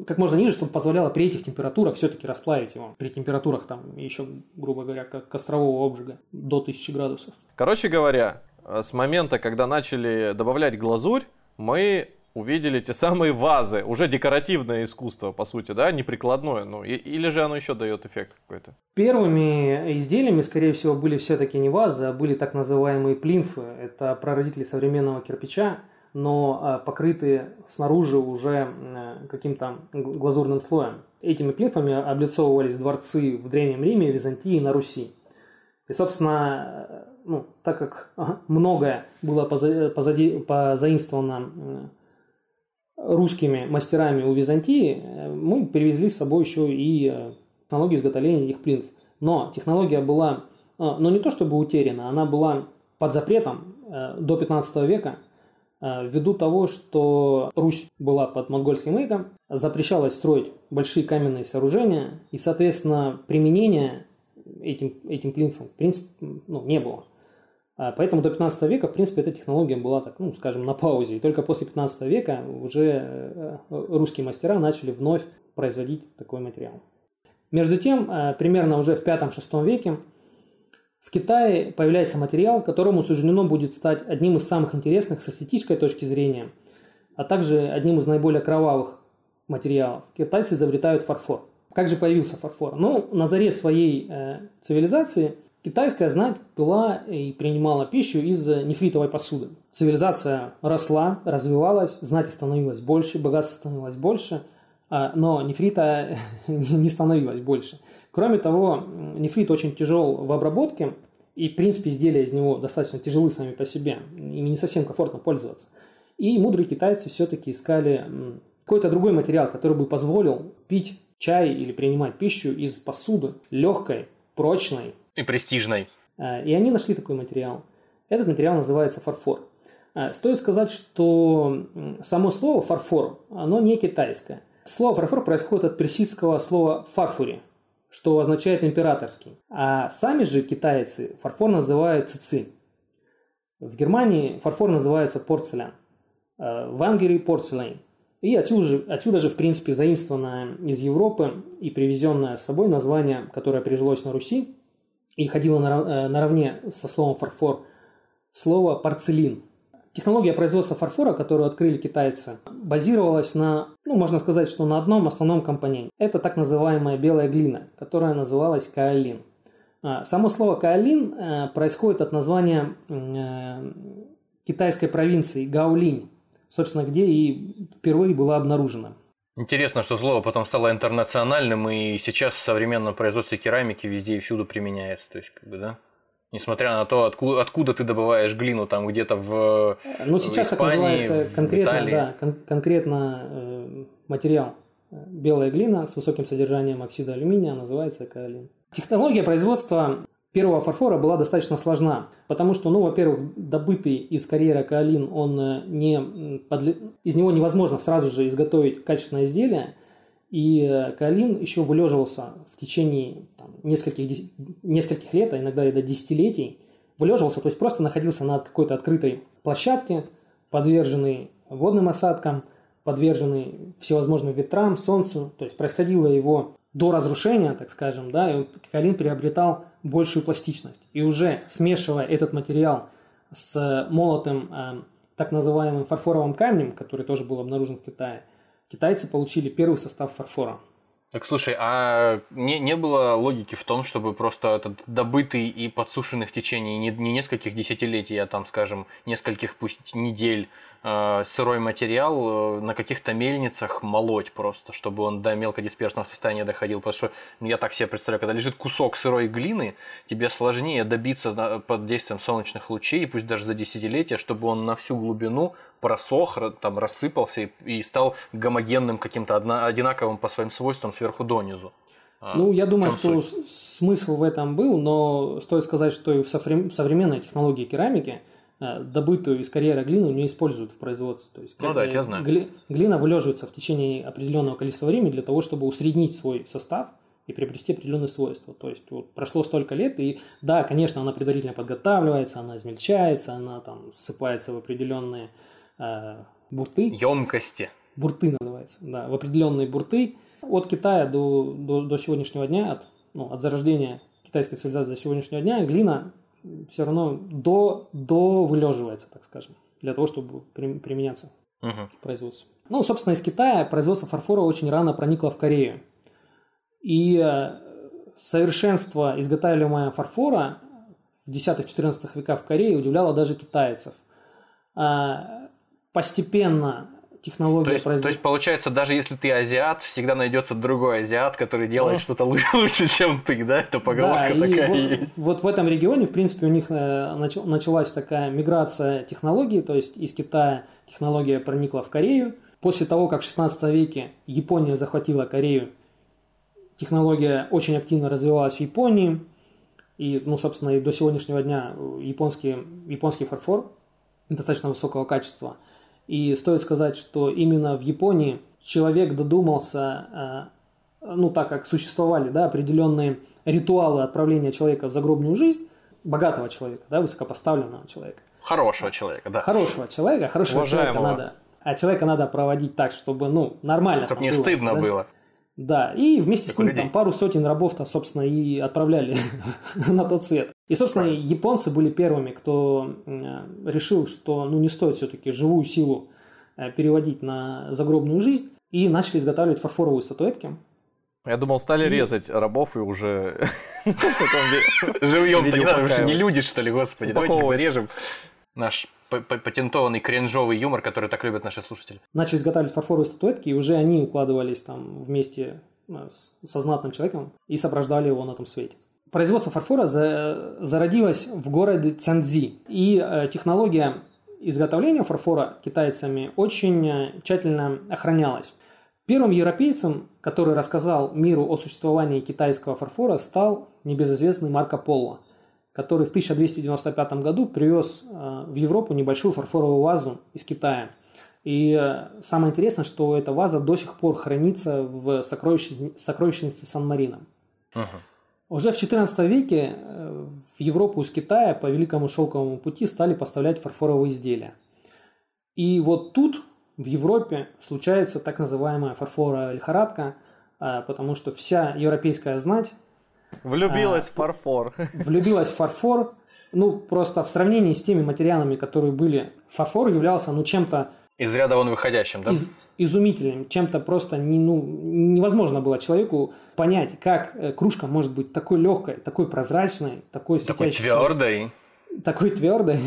как можно ниже, чтобы позволяло при этих температурах все-таки расплавить его. При температурах там еще, грубо говоря, как кострового обжига до 1000 градусов. Короче говоря, э, с момента, когда начали добавлять глазурь, мы увидели те самые вазы, уже декоративное искусство, по сути, да, не прикладное, ну, и- или же оно еще дает эффект какой-то. Первыми изделиями, скорее всего, были все-таки не вазы, а были так называемые плинфы. Это прародители современного кирпича, но а, покрытые снаружи уже м, каким-то глазурным слоем. Этими плинфами облицовывались дворцы в Древнем Риме, Византии и на Руси. И, собственно, э, ну, так как многое было поза- позади, позаимствовано м, русскими мастерами у Византии, э, мы привезли с собой еще и э, технологию изготовления этих плинф. Но технология была, э, ну не то чтобы утеряна, она была под запретом э, до 15 века, э, ввиду того, что Русь была под монгольским игом, запрещалось строить большие каменные сооружения, и, соответственно, применения этим, этим плинфам, в принципе, ну, не было. А, Поэтому до 15 века, в принципе, эта технология была, так, ну, скажем, на паузе. И только после 15 века уже э, русские мастера начали вновь производить такой материал. Между тем, э, примерно уже в 5-6 веке в Китае появляется материал, которому суждено будет стать одним из самых интересных с эстетической точки зрения, а также одним из наиболее кровавых материалов. Китайцы изобретают фарфор. Как же появился фарфор? Ну, на заре своей э, цивилизации китайская знать пила и принимала пищу из нефритовой посуды. Цивилизация росла, развивалась, знати становилось больше, богатства становилось больше, э, но нефрита (laughs) не становилось больше. Кроме того, нефрит очень тяжел в обработке, и, в принципе, изделия из него достаточно тяжелы сами по себе. Ими не совсем комфортно пользоваться. И мудрые китайцы все-таки искали какой-то другой материал, который бы позволил пить чай или принимать пищу из посуды легкой, прочной. И престижной. А, и они нашли такой материал. Этот материал называется фарфор. А, стоит сказать, что само слово фарфор, оно не китайское. Слово фарфор происходит от персидского слова фарфури, что означает императорский. А сами же китайцы фарфор называют цици. В Германии фарфор называется порцелян. А, в Англии порцелайн. И отсюда же, отсюда же, в принципе, заимствованное из Европы и привезенное с собой название, которое прижилось на Руси и ходило э, наравне со словом фарфор, слово порцелин. Технология производства фарфора, которую открыли китайцы, базировалась на, ну, можно сказать, что на одном основном компоненте. Это так называемая белая глина, которая называлась каолин. А, само слово каолин э, происходит от названия э, китайской провинции Гаолинь, собственно, где и впервые была обнаружена. Интересно, что слово потом стало интернациональным и сейчас в современном производстве керамики везде и всюду применяется. То есть, как бы, да? Несмотря на то, откуда, откуда ты добываешь глину, там где-то в Ну, сейчас в Испании, так называется конкретно, да, кон- конкретно э, материал. Белая глина с высоким содержанием оксида алюминия называется каолин. Технология производства первого фарфора была достаточно сложна, потому что, ну, во-первых, добытый из карьера каолин, он э, не подле... из него невозможно сразу же изготовить качественное изделие, и э, каолин еще вылеживался в течение нескольких, нескольких лет, а иногда и до десятилетий, вылеживался, то есть просто находился на какой-то открытой площадке, подверженный водным осадкам, подверженный всевозможным ветрам, солнцу, то есть происходило его до разрушения, так скажем, да, и каолин приобретал большую пластичность. И уже смешивая этот материал с молотым э, так называемым фарфоровым камнем, который тоже был обнаружен в Китае, китайцы получили первый состав фарфора. Так слушай, а не, не было логики в том, чтобы просто этот добытый и подсушенный в течение не, не нескольких десятилетий, а там, скажем, нескольких пусть недель сырой материал э, на каких-то мельницах молоть просто, чтобы он до мелкодисперсного состояния доходил. Потому что ну, я так себе представляю, когда лежит кусок сырой глины, тебе сложнее добиться под действием солнечных лучей, пусть даже за десятилетия, чтобы он на всю глубину просох, там рассыпался и стал гомогенным каким-то одинаковым по своим свойствам сверху донизу. А, ну, я думаю, что суть? смысл в этом был, но стоит сказать, что и в современной технологии керамики – Э, добытую из карьера глину не используют в производстве. То есть, ну да, я знаю. Гли, глина вылеживается в течение определенного количества времени для того, чтобы усреднить свой состав и приобрести определенные свойства. То есть вот прошло столько лет, и да, конечно, она предварительно подготавливается, она измельчается, она там ссыпается в определенные э, бурты. Емкости. Бурты называется, да, в определенные бурты. От Китая до, до, до сегодняшнего дня, от, ну, от зарождения китайской цивилизации до сегодняшнего дня, глина все равно до, до вылеживается, так скажем, для того, чтобы применяться в производстве. Ну, собственно, из Китая производство фарфора очень рано проникло в Корею. И э, совершенство изготавливаемого фарфора в 10-14 веках в Корее удивляло даже китайцев. А, постепенно технология то есть, производства. То есть, получается, даже если ты азиат, всегда найдется другой азиат, который делает ну, что-то лучше, (laughs) чем ты, да? Это поговорка да, такая вот, есть. Вот в этом регионе, в принципе, у них э, началась такая миграция технологий, то есть из Китая технология проникла в Корею. После того, как в 16 веке Япония захватила Корею, технология очень активно развивалась в Японии. И, ну, собственно, и до сегодняшнего дня японский, японский фарфор достаточно высокого качества – и стоит сказать, что именно в Японии человек додумался, э, ну так как существовали да, определенные ритуалы отправления человека в загробную жизнь, богатого человека, да, высокопоставленного человека. Хорошего человека, да. Хорошего человека, хорошего Уважаемого. человека надо. А человека надо проводить так, чтобы, ну, нормально. Чтобы не было, стыдно да? было. Да, и вместе с ним там пару сотен рабов-то, собственно, и отправляли (laughs) на тот свет. И, собственно, японцы были первыми, кто решил, что ну, не стоит все-таки живую силу э, переводить на загробную жизнь, и начали изготавливать фарфоровые статуэтки. Я думал, стали и... резать рабов и уже... (laughs) (laughs) Живьем-то не надо, не люди, что ли, господи, давайте их зарежем. Наш патентованный кринжовый юмор, который так любят наши слушатели. Начали изготавливать фарфоровые статуэтки, и уже они укладывались там вместе э, со знатным человеком и соображдали его на этом свете. Производство фарфора за, зародилось в городе Цянзи, и э, технология изготовления фарфора китайцами очень э, тщательно охранялась. Первым европейцем, который рассказал миру о существовании китайского фарфора, стал небезызвестный Марко Поло – который в 1295 году привез э, в Европу небольшую фарфоровую вазу из Китая. И самое интересное, что эта ваза до сих пор хранится в сокровищнице, сокровищнице Сан-Марино. Uh-huh. Уже в XIV веке э, в Европу из Китая по Великому Шелковому пути стали поставлять фарфоровые изделия. И вот тут, в Европе, случается так называемая фарфоровая лихорадка, потому что вся европейская знать Влюбилась а, в фарфор. (laughs) Влюбилась в фарфор. Ну, просто в сравнении с теми материалами, которые были, фарфор являлся, ну, чем-то... Из ряда вон выходящим, да? Из, изумительным, чем-то просто не, ну, невозможно было человеку понять, как э, кружка может быть такой легкой, такой прозрачной, такой светящейся. Такой твердой. Такой (laughs) твердой,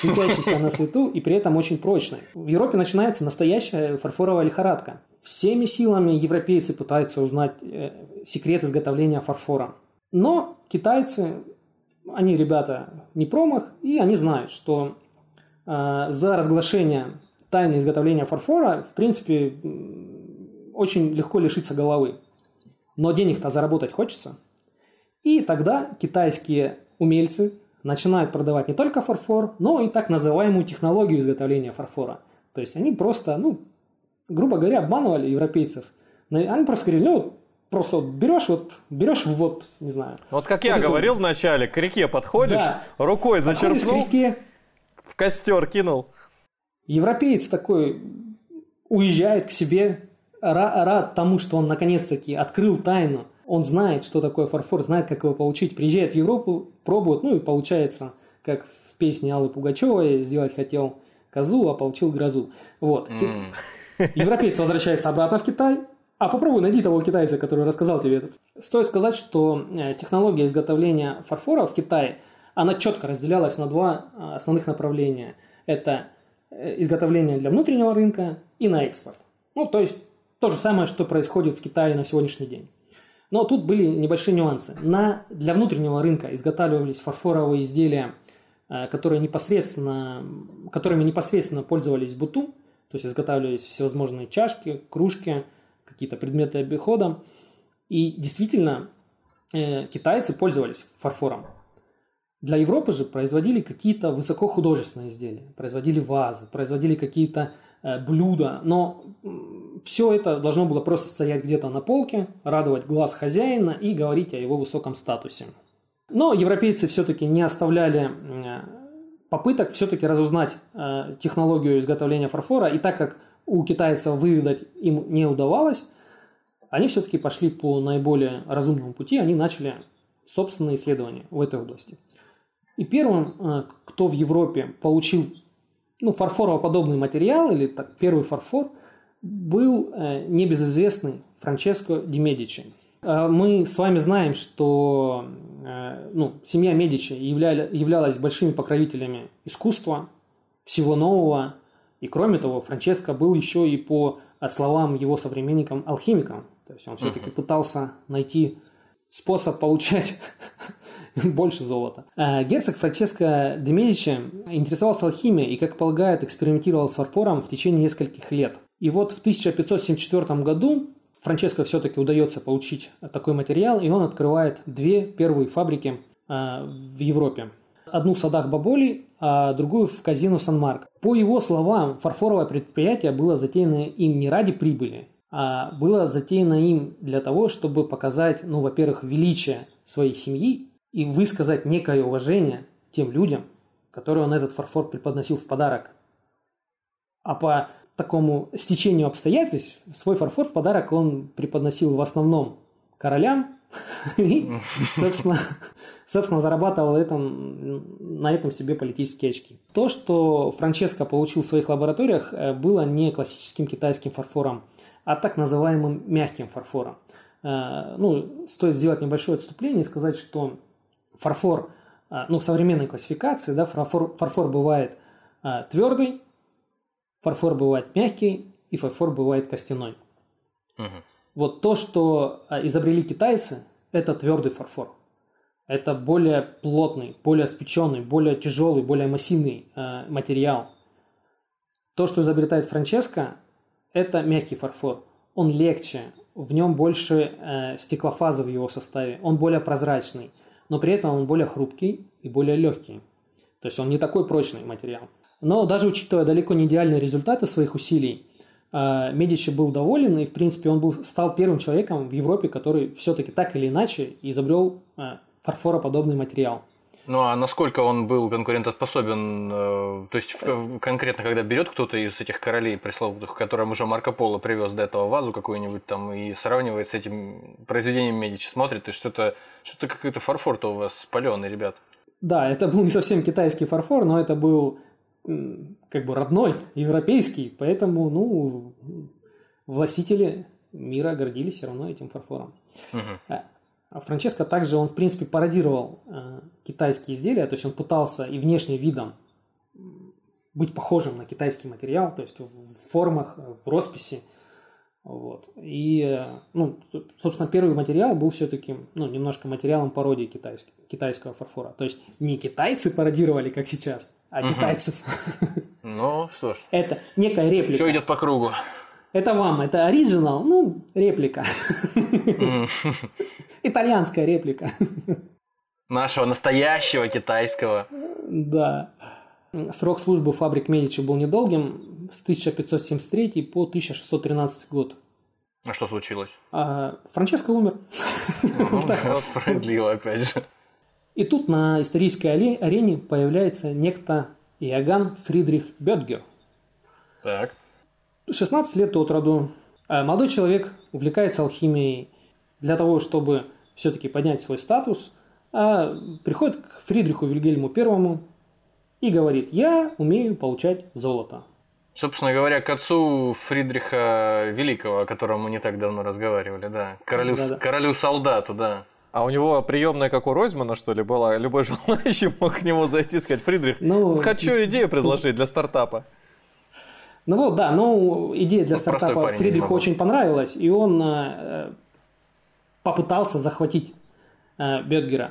светящейся на свету и при этом очень прочной. В Европе начинается настоящая фарфоровая лихорадка. Всеми силами европейцы пытаются узнать э, секрет изготовления фарфора. Но китайцы, они ребята не промах, и они знают, что э, за разглашение тайны изготовления фарфора, в принципе, очень легко лишиться головы. Но денег-то заработать хочется. И тогда китайские умельцы начинают продавать не только фарфор, но и так называемую технологию изготовления фарфора. То есть они просто, ну, грубо говоря, обманывали европейцев. Они просто говорили, ну, просто вот берешь вот, берешь вот, не знаю. Вот как вот я говорил вот. вначале, к реке подходишь, да. рукой зачерпнул, к реке. в костер кинул. Европеец такой уезжает к себе, рад тому, что он наконец-таки открыл тайну. Он знает, что такое фарфор, знает, как его получить. Приезжает в Европу, пробует, ну и получается, как в песне Аллы Пугачевой, сделать хотел козу, а получил грозу. Вот. Mm. Европейцы возвращаются обратно в Китай, а попробуй найди того китайца, который рассказал тебе это. Стоит сказать, что э, технология изготовления фарфора в Китае, она четко разделялась на два э, основных направления. Это э, изготовление для внутреннего рынка и на экспорт. Ну, то есть то же самое, что происходит в Китае на сегодняшний день. Но тут были небольшие нюансы. На, для внутреннего рынка изготавливались фарфоровые изделия, которые непосредственно, которыми непосредственно пользовались в быту, то есть изготавливались всевозможные чашки, кружки, какие-то предметы обихода. И действительно, э, китайцы пользовались фарфором. Для Европы же производили какие-то высокохудожественные изделия, производили вазы, производили какие-то э, блюда, но все это должно было просто стоять где-то на полке, радовать глаз хозяина и говорить о его высоком статусе. Но европейцы все-таки не оставляли попыток все-таки разузнать э, технологию изготовления фарфора, и так как у китайцев выведать им не удавалось, они все-таки пошли по наиболее разумному пути, они начали собственные исследования в этой области. И первым, э, кто в Европе получил ну, фарфоровоподобный материал, или так, первый фарфор, был э, небезызвестный Франческо Ди Медичи. Э, мы с вами знаем, что ну, семья Медичи являли, являлась большими покровителями искусства, всего нового. И кроме того, Франческо был еще и по словам его современникам алхимиком. То есть он все-таки uh-huh. пытался найти способ получать (laughs) (laughs) больше золота. Герцог Франческо де Медичи интересовался алхимией и, как полагают, экспериментировал с фарфором в течение нескольких лет. И вот в 1574 году Франческо все-таки удается получить такой материал, и он открывает две первые фабрики а, в Европе. Одну в садах Баболи, а другую в казино Сан-Марк. По его словам, фарфоровое предприятие было затеяно им не ради прибыли, а было затеяно им для того, чтобы показать, ну, во-первых, величие своей семьи и высказать некое уважение тем людям, которые он этот фарфор преподносил в подарок. А по такому стечению обстоятельств свой фарфор в подарок он преподносил в основном королям (laughs) и, собственно, собственно, зарабатывал этом, на этом себе политические очки. То, что Франческо получил в своих лабораториях, э, было не классическим китайским фарфором, а так называемым мягким фарфором. Э, ну, стоит сделать небольшое отступление и сказать, что фарфор, э, ну, в современной классификации, да, фарфор, фарфор бывает твердый, фарфор бывает мягкий, и фарфор бывает костяной. Угу. Вот то, что изобрели китайцы, это твердый фарфор. Это более плотный, более спеченный, более тяжелый, более массивный э, материал. То, что изобретает Франческо, это мягкий фарфор. Он легче, в нем больше э, стеклофазы в его составе, он более прозрачный, но при этом он более хрупкий и более легкий. То есть он не такой прочный материал. Но даже учитывая далеко не идеальные результаты своих усилий, э, Медичи был доволен, и, в принципе, он был, стал первым человеком в Европе, который все-таки так или иначе изобрел э, фарфороподобный материал. Ну а насколько он был конкурентоспособен, э, то есть конкретно, когда берет кто-то из этих королей пресловутых, которым уже Марко Поло привез до этого вазу какую-нибудь там и сравнивает с этим произведением Медичи, смотрит, и что-то что какой-то фарфор-то у вас спаленный, ребят. Да, это был не совсем китайский фарфор, но это был как бы родной, европейский, поэтому, ну, властители мира гордились все равно этим фарфором. Угу. А Франческо также, он, в принципе, пародировал э, китайские изделия, то есть он пытался и внешне видом быть похожим на китайский материал, то есть в формах, в росписи. Вот. И, э, ну, собственно, первый материал был все-таки, ну, немножко материалом пародии китайского, китайского фарфора. То есть не китайцы пародировали, как сейчас, а угу. китайцы. Ну, что ж. (laughs) Это некая реплика. Все идет по кругу. Это вам, это оригинал, ну, реплика. Итальянская реплика. Нашего настоящего китайского. Да. Срок службы фабрик Медичи был недолгим, с 1573 по 1613 год. А что случилось? А, Франческо умер. Ну, справедливо, опять же. И тут на исторической арене появляется некто Иоганн Фридрих Бетгер. Так. 16 лет от роду. А молодой человек увлекается алхимией для того, чтобы все-таки поднять свой статус, а приходит к Фридриху Вильгельму Первому и говорит, я умею получать золото. Собственно говоря, к отцу Фридриха Великого, о котором мы не так давно разговаривали, да. Королю, да, да. королю солдату, да. А у него приемная, как у Ройзмана, что ли, была? Любой желающий (laughs) мог к нему зайти и сказать, Фридрих, ну, хочу идею предложить для стартапа. Ну вот, да, ну идея для ну, стартапа Фридриху очень понравилась, и он э, попытался захватить э, Бетгера.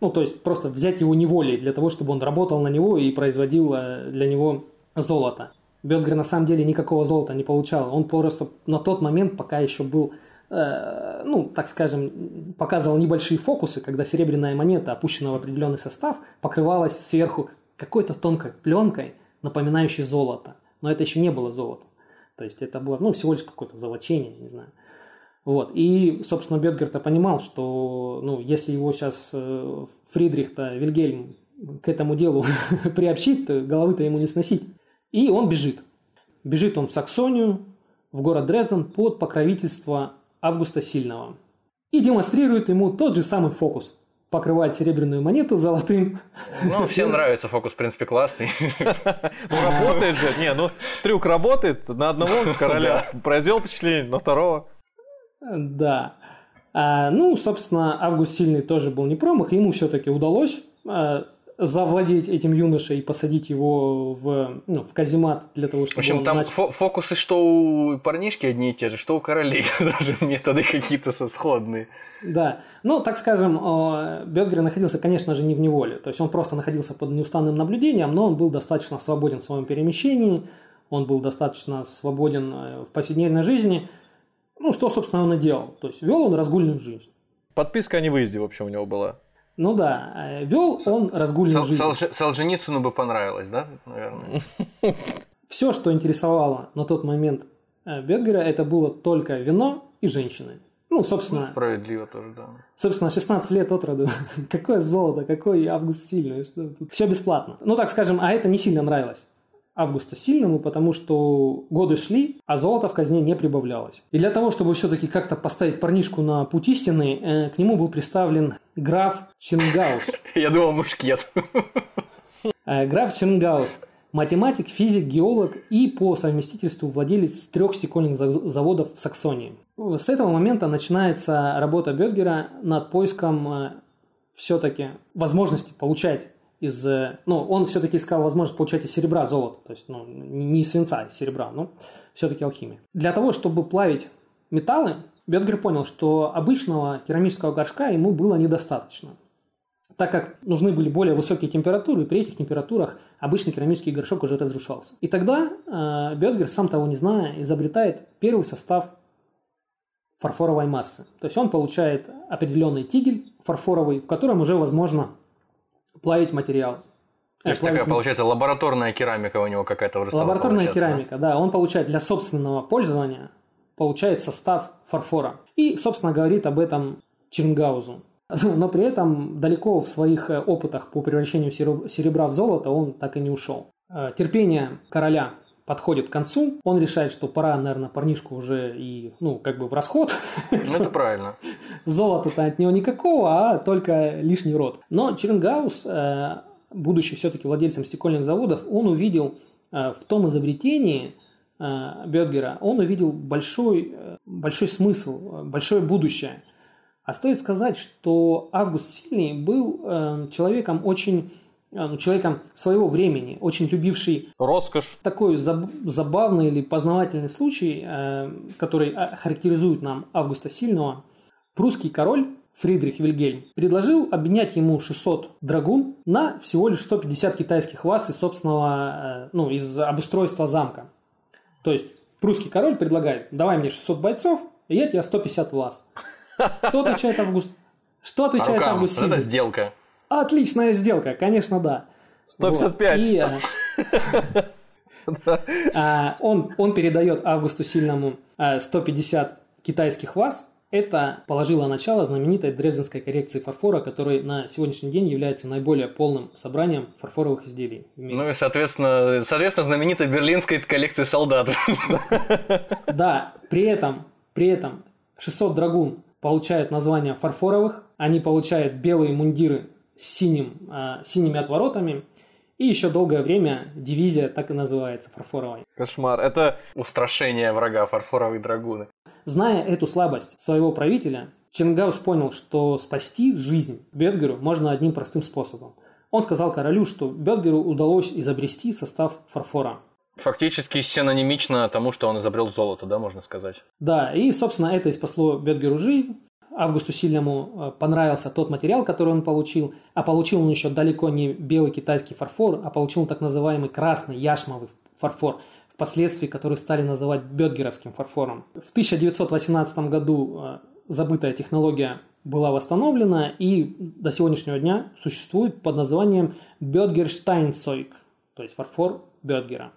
Ну, то есть просто взять его неволей для того, чтобы он работал на него и производил э, для него золото. Бетгер на самом деле никакого золота не получал. Он просто на тот момент, пока еще был, э, ну, так скажем, показывал небольшие фокусы, когда серебряная монета, опущенная в определенный состав, покрывалась сверху какой-то тонкой пленкой, напоминающей золото но это еще не было золото. То есть это было, ну, всего лишь какое-то золочение, не знаю. Вот. И, собственно, Бетгер-то понимал, что, ну, если его сейчас э, Фридрих-то, Вильгельм к этому делу (laughs) приобщит, то головы-то ему не сносить. И он бежит. Бежит он в Саксонию, в город Дрезден под покровительство Августа Сильного. И демонстрирует ему тот же самый фокус покрывать серебряную монету золотым. Ну, всем нравится фокус, в принципе, классный. Ну, работает же. Не, ну, трюк работает. На одного (laughs) короля произвел впечатление, на второго. Да. А, ну, собственно, Август Сильный тоже был не промах. Ему все-таки удалось а, завладеть этим юношей и посадить его в, ну, в каземат для того, чтобы В общем, там начал... фокусы что у парнишки одни и те же, что у королей. (laughs) Даже методы какие-то сходные. Да. Ну, так скажем, Бергер находился, конечно же, не в неволе. То есть он просто находился под неустанным наблюдением, но он был достаточно свободен в своем перемещении, он был достаточно свободен э, в повседневной жизни. Ну, что, собственно, он и делал. То есть вел он разгульную жизнь. Подписка о невыезде, в общем, у него была. Ну да, э, вел он разгульную жизнь. Солж... Солженицыну бы понравилось, да, наверное? (laughs) Все, что интересовало на тот момент э, Бергера, это было только вино и женщины. Ну, собственно... Ну, справедливо тоже, да. Собственно, 16 лет от роду. (laughs) Какое золото, какой август сильный. Что? Все бесплатно. Ну, так скажем, а это не сильно нравилось Августа Сильному, потому что годы шли, а золота в казне не прибавлялось. И для того, чтобы все-таки как-то поставить парнишку на путь истины, э, к нему был представлен граф Чингаус. (laughs) Я думал, мушкет. Э, граф Чингаус – математик, физик, геолог и по совместительству владелец трех стекольных заводов в Саксонии. С этого момента начинается работа Бергера над поиском э, все-таки возможности получать из... Э, ну, он все-таки искал возможность получать из серебра золото. То есть, ну, не из свинца, а из серебра, но все-таки алхимия. Для того, чтобы плавить металлы, Бетгер понял, что обычного керамического горшка ему было недостаточно. Так как нужны были более высокие температуры, и при этих температурах обычный керамический горшок уже разрушался. И тогда э, Бетгер, сам того не зная, изобретает первый состав фарфоровой массы. То есть он получает определенный тигель фарфоровый, в котором уже возможно плавить материал. То есть такая, получается, лабораторная керамика у него какая-то уже Лабораторная керамика, да? да. Он получает для собственного пользования, получает состав фарфора. И, собственно, говорит об этом Чингаузу. (laughs) Но при этом далеко в своих э, опытах по превращению серебра в золото он так и не ушел. Э, терпение короля подходит к концу, он решает, что пора, наверное, парнишку уже и, ну, как бы в расход. Ну, это правильно. (laughs) Золота-то от него никакого, а только лишний род. Но Чернгаус, э, будучи все-таки владельцем стекольных заводов, он увидел э, в том изобретении э, Бергера, он увидел большой, большой смысл, большое будущее. А стоит сказать, что Август Сильный был человеком очень человеком своего времени, очень любивший роскошь. Такой заб- забавный или познавательный случай, э, который а, характеризует нам Августа Сильного. Прусский король Фридрих Вильгельм предложил обменять ему 600 драгун на всего лишь 150 китайских ваз из собственного, э, ну, из обустройства замка. То есть прусский король предлагает, давай мне 600 бойцов, и я тебе 150 ваз. (laughs) Что отвечает Август? Что отвечает Август? Это сделка. Отличная сделка, конечно, да. 155. Вот. И, а, он, он передает Августу Сильному 150 а, китайских ваз. Это положило начало знаменитой дрезденской коррекции фарфора, который на сегодняшний день является наиболее полным собранием фарфоровых изделий. Ну и, соответственно, соответственно, знаменитой берлинской коллекции солдат. Да, при этом, при этом 600 драгун получают название фарфоровых, они получают белые мундиры с синим, э, синими отворотами. И еще долгое время дивизия так и называется, фарфоровой. Кошмар. Это устрашение врага, фарфоровые драгуны. Зная эту слабость своего правителя, Чингаус понял, что спасти жизнь Бетгеру можно одним простым способом. Он сказал королю, что Бетгеру удалось изобрести состав фарфора. Фактически синонимично тому, что он изобрел золото, да, можно сказать? Да, и, собственно, это и спасло Бетгеру жизнь. Августу Сильному э, понравился тот материал, который он получил, а получил он еще далеко не белый китайский фарфор, а получил так называемый красный яшмовый фарфор, впоследствии который стали называть бетгеровским фарфором. В 1918 году э, забытая технология была восстановлена и до сегодняшнего дня существует под названием Бетгерштайнцойк, то есть фарфор Бетгера.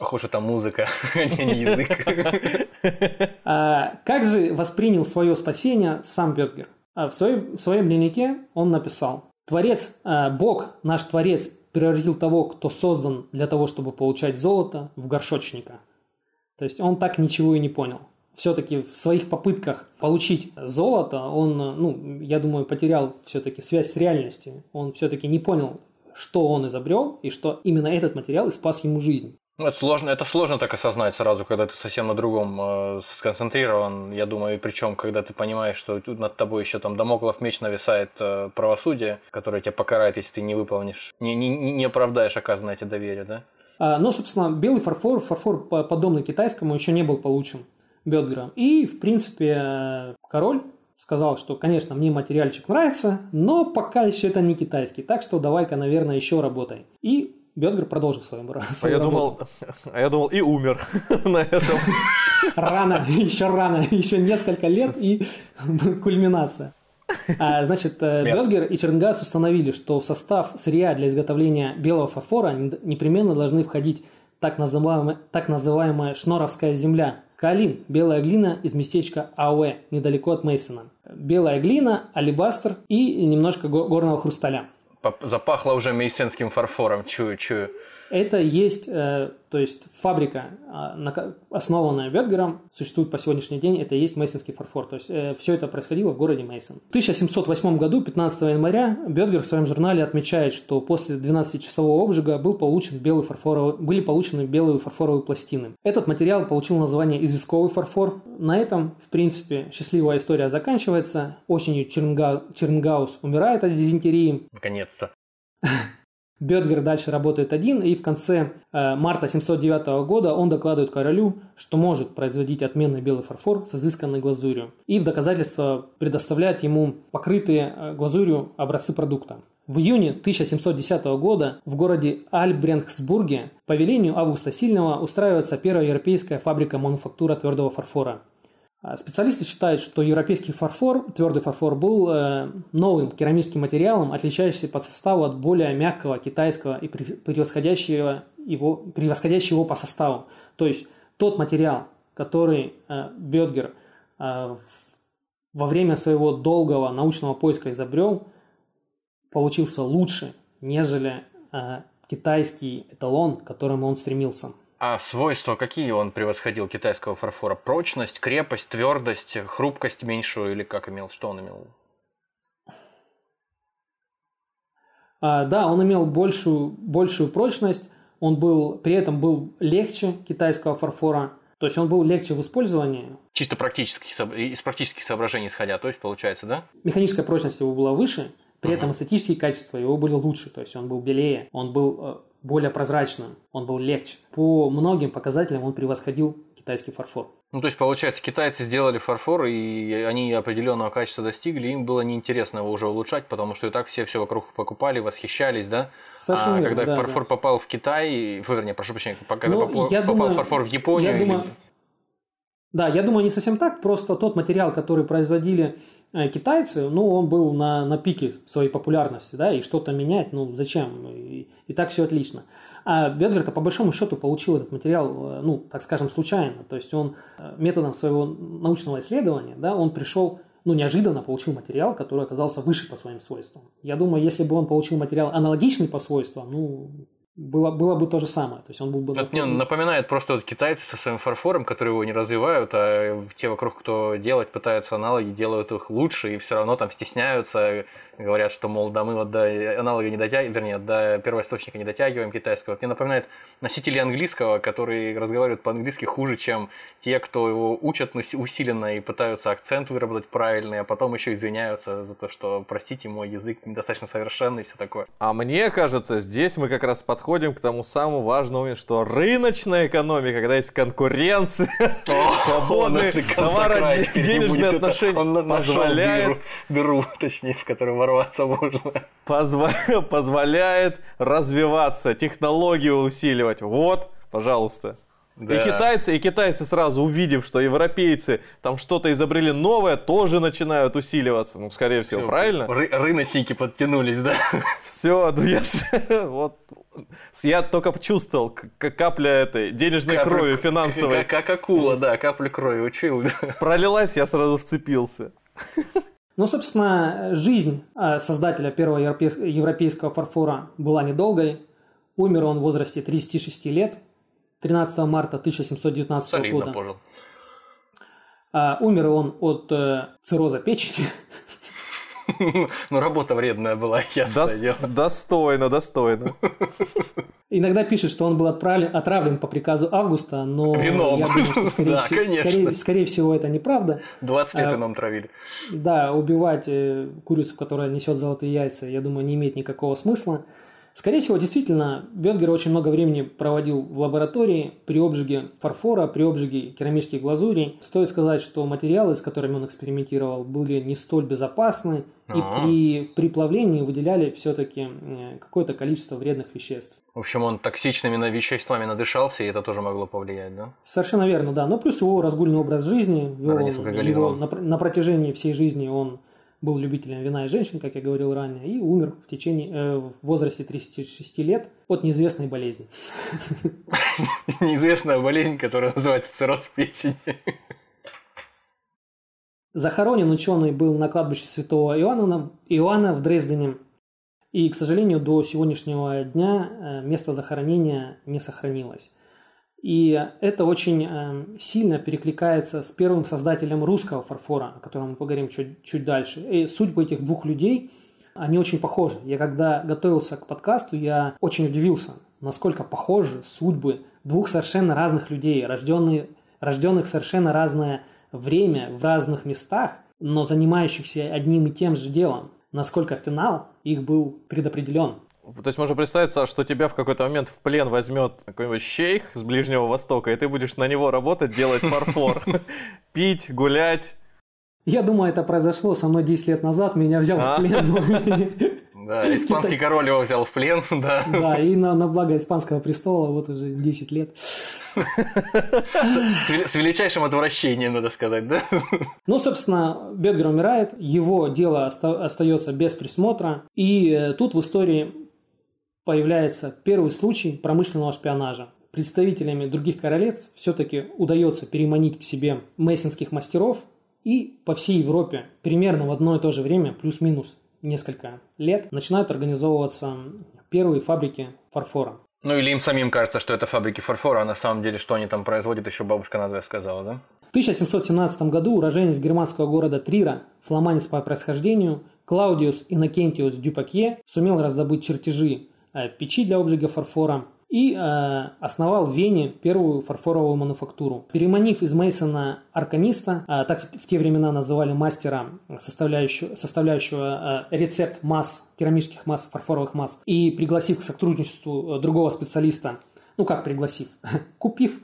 Уж это музыка, (laughs) а не язык. (laughs) А, как же воспринял свое спасение сам Бергер? А, в своем, в своем дневнике он написал, Творец, а, Бог, наш Творец, превратил того, кто создан для того, чтобы получать золото, в горшочника. То есть он так ничего и не понял. Все-таки в своих попытках получить золото, он, ну, я думаю, потерял все-таки связь с реальностью. Он все-таки не понял, что он изобрел и что именно этот материал и спас ему жизнь. Ну, это сложно, это сложно так осознать сразу, когда ты совсем на другом э, сконцентрирован. Я думаю, причем, когда ты понимаешь, что тут над тобой еще там домоклов меч нависает э, правосудие, которое тебя покарает, если ты не выполнишь, не, не, не оправдаешь оказанное тебе доверие, да? А, ну, собственно, белый фарфор, фарфор подобный китайскому, еще не был получен Бетгером. И, в принципе, король сказал, что, конечно, мне материальчик нравится, но пока еще это не китайский, так что давай-ка, наверное, еще работай. И Бетгер продолжил свою, свою а я думал, (laughs) А я думал, и умер (laughs) на этом. Рано, еще рано, еще несколько лет и (laughs) кульминация. А, значит, э, Бергер и Чернгас установили, что в состав сырья для изготовления белого фарфора непременно должны входить так называемая, так называемая шноровская земля. Калин – белая глина из местечка Ауэ, недалеко от Мейсона. Белая глина, алибастр и немножко горного хрусталя. Запахло уже мейсенским фарфором, чую, чую. Это есть, э, то есть фабрика, основанная Бетгером, существует по сегодняшний день, это и есть мейсонский фарфор. То есть э, все это происходило в городе Мейсон. В 1708 году, 15 января, Бетгер в своем журнале отмечает, что после 12-часового обжига был получен белый фарфоровый, были получены белые фарфоровые пластины. Этот материал получил название известковый фарфор. На этом, в принципе, счастливая история заканчивается. Осенью Чернга... Чернгаус умирает от дизентерии. Наконец-то. (laughs) Бетгер дальше работает один, и в конце э, марта 709 года он докладывает королю, что может производить отменный белый фарфор с изысканной глазурью, и в доказательство предоставляет ему покрытые э, глазурью образцы продукта. В июне 1710 года в городе Альбрехсбурге по велению Августа Сильного устраивается первая европейская фабрика мануфактура твердого фарфора – специалисты считают, что европейский фарфор, твердый фарфор, был э, новым керамическим материалом, отличающимся по составу от более мягкого китайского и превосходящего его, превосходящего его по составу. То есть тот материал, который э, Бетгер э, во время своего долгого научного поиска изобрел, получился лучше, нежели китайский эталон, к которому он стремился. А свойства какие он превосходил китайского фарфора? Прочность, крепость, твердость, хрупкость меньшую или как имел? Что он имел? А, да, он имел большую, большую прочность, он был, при этом был легче китайского фарфора, то есть он был легче в использовании. Чисто практически, из практических соображений исходя, то есть получается, да? Механическая прочность его была выше, при uh-huh. этом эстетические качества его были лучше, то есть он был белее, он был э, более прозрачным, он был легче. По многим показателям он превосходил китайский фарфор. Ну, то есть, получается, китайцы сделали фарфор, и они определенного качества достигли, им было неинтересно его уже улучшать, потому что и так все все вокруг покупали, восхищались, да? Совершенно а верно, когда да, фарфор да. попал в Китай, вернее, прошу прощения, когда ну, попал, я попал думаю, фарфор в Японию... Я или... думаю, да, я думаю, не совсем так, просто тот материал, который производили китайцы, ну, он был на, на пике своей популярности, да, и что-то менять, ну, зачем? И, и так все отлично. А Бедвер-то по большому счету получил этот материал, э, ну, так скажем, случайно. То есть он э, методом своего научного исследования, да, он пришел, ну, неожиданно получил материал, который оказался выше по своим свойствам. Я думаю, если бы он получил материал аналогичный по свойствам, ну, было, было бы то же самое. То есть он был бы Это мне напоминает просто вот китайцы со своим фарфором, которые его не развивают, а те вокруг, кто делать пытаются аналоги, делают их лучше и все равно там стесняются, говорят, что, мол, да мы вот до аналога не дотягиваем, вернее, до первоисточника не дотягиваем китайского. Мне напоминает носители английского, которые разговаривают по-английски хуже, чем те, кто его учат усиленно и пытаются акцент выработать правильный, а потом еще извиняются за то, что, простите, мой язык недостаточно совершенный и все такое. А мне кажется, здесь мы как раз подходим к тому самому важному, что рыночная экономика, когда есть конкуренция, (laughs) свободные товаро-денежные отношения позволяет... Беру, точнее, в котором ворваться можно. (laughs) Позволяет развиваться, технологию усиливать. Вот, пожалуйста. Да. И китайцы, и китайцы сразу увидев, что европейцы там что-то изобрели новое, тоже начинают усиливаться. Ну, скорее всего, Все, правильно? Ры- рыночники подтянулись, да? (laughs) Все, ну я (laughs) вот я только чувствовал как капля этой денежной Капля, крови финансовой. Как, как акула, да, капля крови учил. Пролилась, я сразу вцепился. Ну, собственно, жизнь э, создателя первого европейского фарфора была недолгой. Умер он в возрасте 36 лет, 13 марта 1719 Солидно года. Пожил. А, умер он от э, цирроза печени. (laughs) (laughs) Ну, работа вредная была, (laughs) ясно Дос- дело. Достойно, достойно. Иногда пишет, что он был отправлен, отравлен по приказу Августа, но Вином. я думаю, что, скорее, (laughs) да, всего, скорее, скорее всего, это неправда. 20 лет а, вином травили. Да, убивать э, курицу, которая несет золотые яйца, я думаю, не имеет никакого смысла. Скорее всего, действительно, Бетгер очень много времени проводил в лаборатории при обжиге фарфора, при обжиге керамических глазурей. Стоит сказать, что материалы, с которыми он экспериментировал, были не столь безопасны, и при, при плавлении выделяли все-таки э, какое-то количество вредных веществ. В общем, он токсичными веществами надышался, и это тоже могло повлиять, да? Совершенно верно, да. Но плюс его разгульный образ жизни, его, его на, на протяжении всей жизни он был любителем вина и женщин, как я говорил ранее, и умер в течение э, в возрасте 36 лет от неизвестной болезни. (laughs) Неизвестная болезнь, которая называется цирроз печени. Захоронен ученый был на кладбище святого Иоанна, Иоанна в Дрездене. И, к сожалению, до сегодняшнего дня э, место захоронения не сохранилось. И это очень э, сильно перекликается с первым создателем русского фарфора, о котором мы поговорим чуть, чуть дальше. И судьбы этих двух людей, они очень похожи. Я когда готовился к подкасту, я очень удивился, насколько похожи судьбы двух совершенно разных людей, рожденные, рожденных совершенно разное время, в разных местах, но занимающихся одним и тем же делом. Насколько финал их был предопределен. То есть можно представить, что тебя в какой-то момент в плен возьмет какой-нибудь шейх с Ближнего Востока, и ты будешь на него работать, делать фарфор, (laughs) пить, гулять. Я думаю, это произошло со мной 10 лет назад, меня взял а? в плен. (laughs) Да, испанский король его взял в плен, (laughs) да. Да, и на, на благо испанского престола вот уже 10 лет. С, величайшим отвращением, надо сказать, да? Ну, собственно, Бергер умирает, его дело остается без присмотра, и э, тут в истории появляется первый случай промышленного шпионажа. Представителями других королевств все-таки удается переманить к себе мейсонских мастеров, и по всей Европе примерно в одно и то же время, плюс-минус несколько лет, начинают организовываться первые фабрики фарфора. Ну или им самим кажется, что это фабрики фарфора, а на самом деле, что они там производят, еще бабушка надвое сказала, да? В 1717 году уроженец германского города Трира, фламандец по происхождению, Клаудиус Иннокентиус Дюпакье сумел раздобыть чертежи печи для обжига фарфора и э, основал в Вене первую фарфоровую мануфактуру. Переманив из Мейсона арканиста, э, так в, те времена называли мастера, составляющего, составляющего э, рецепт масс, керамических масс, фарфоровых масс, и пригласив к сотрудничеству э, другого специалиста, ну как пригласив, (laughs) купив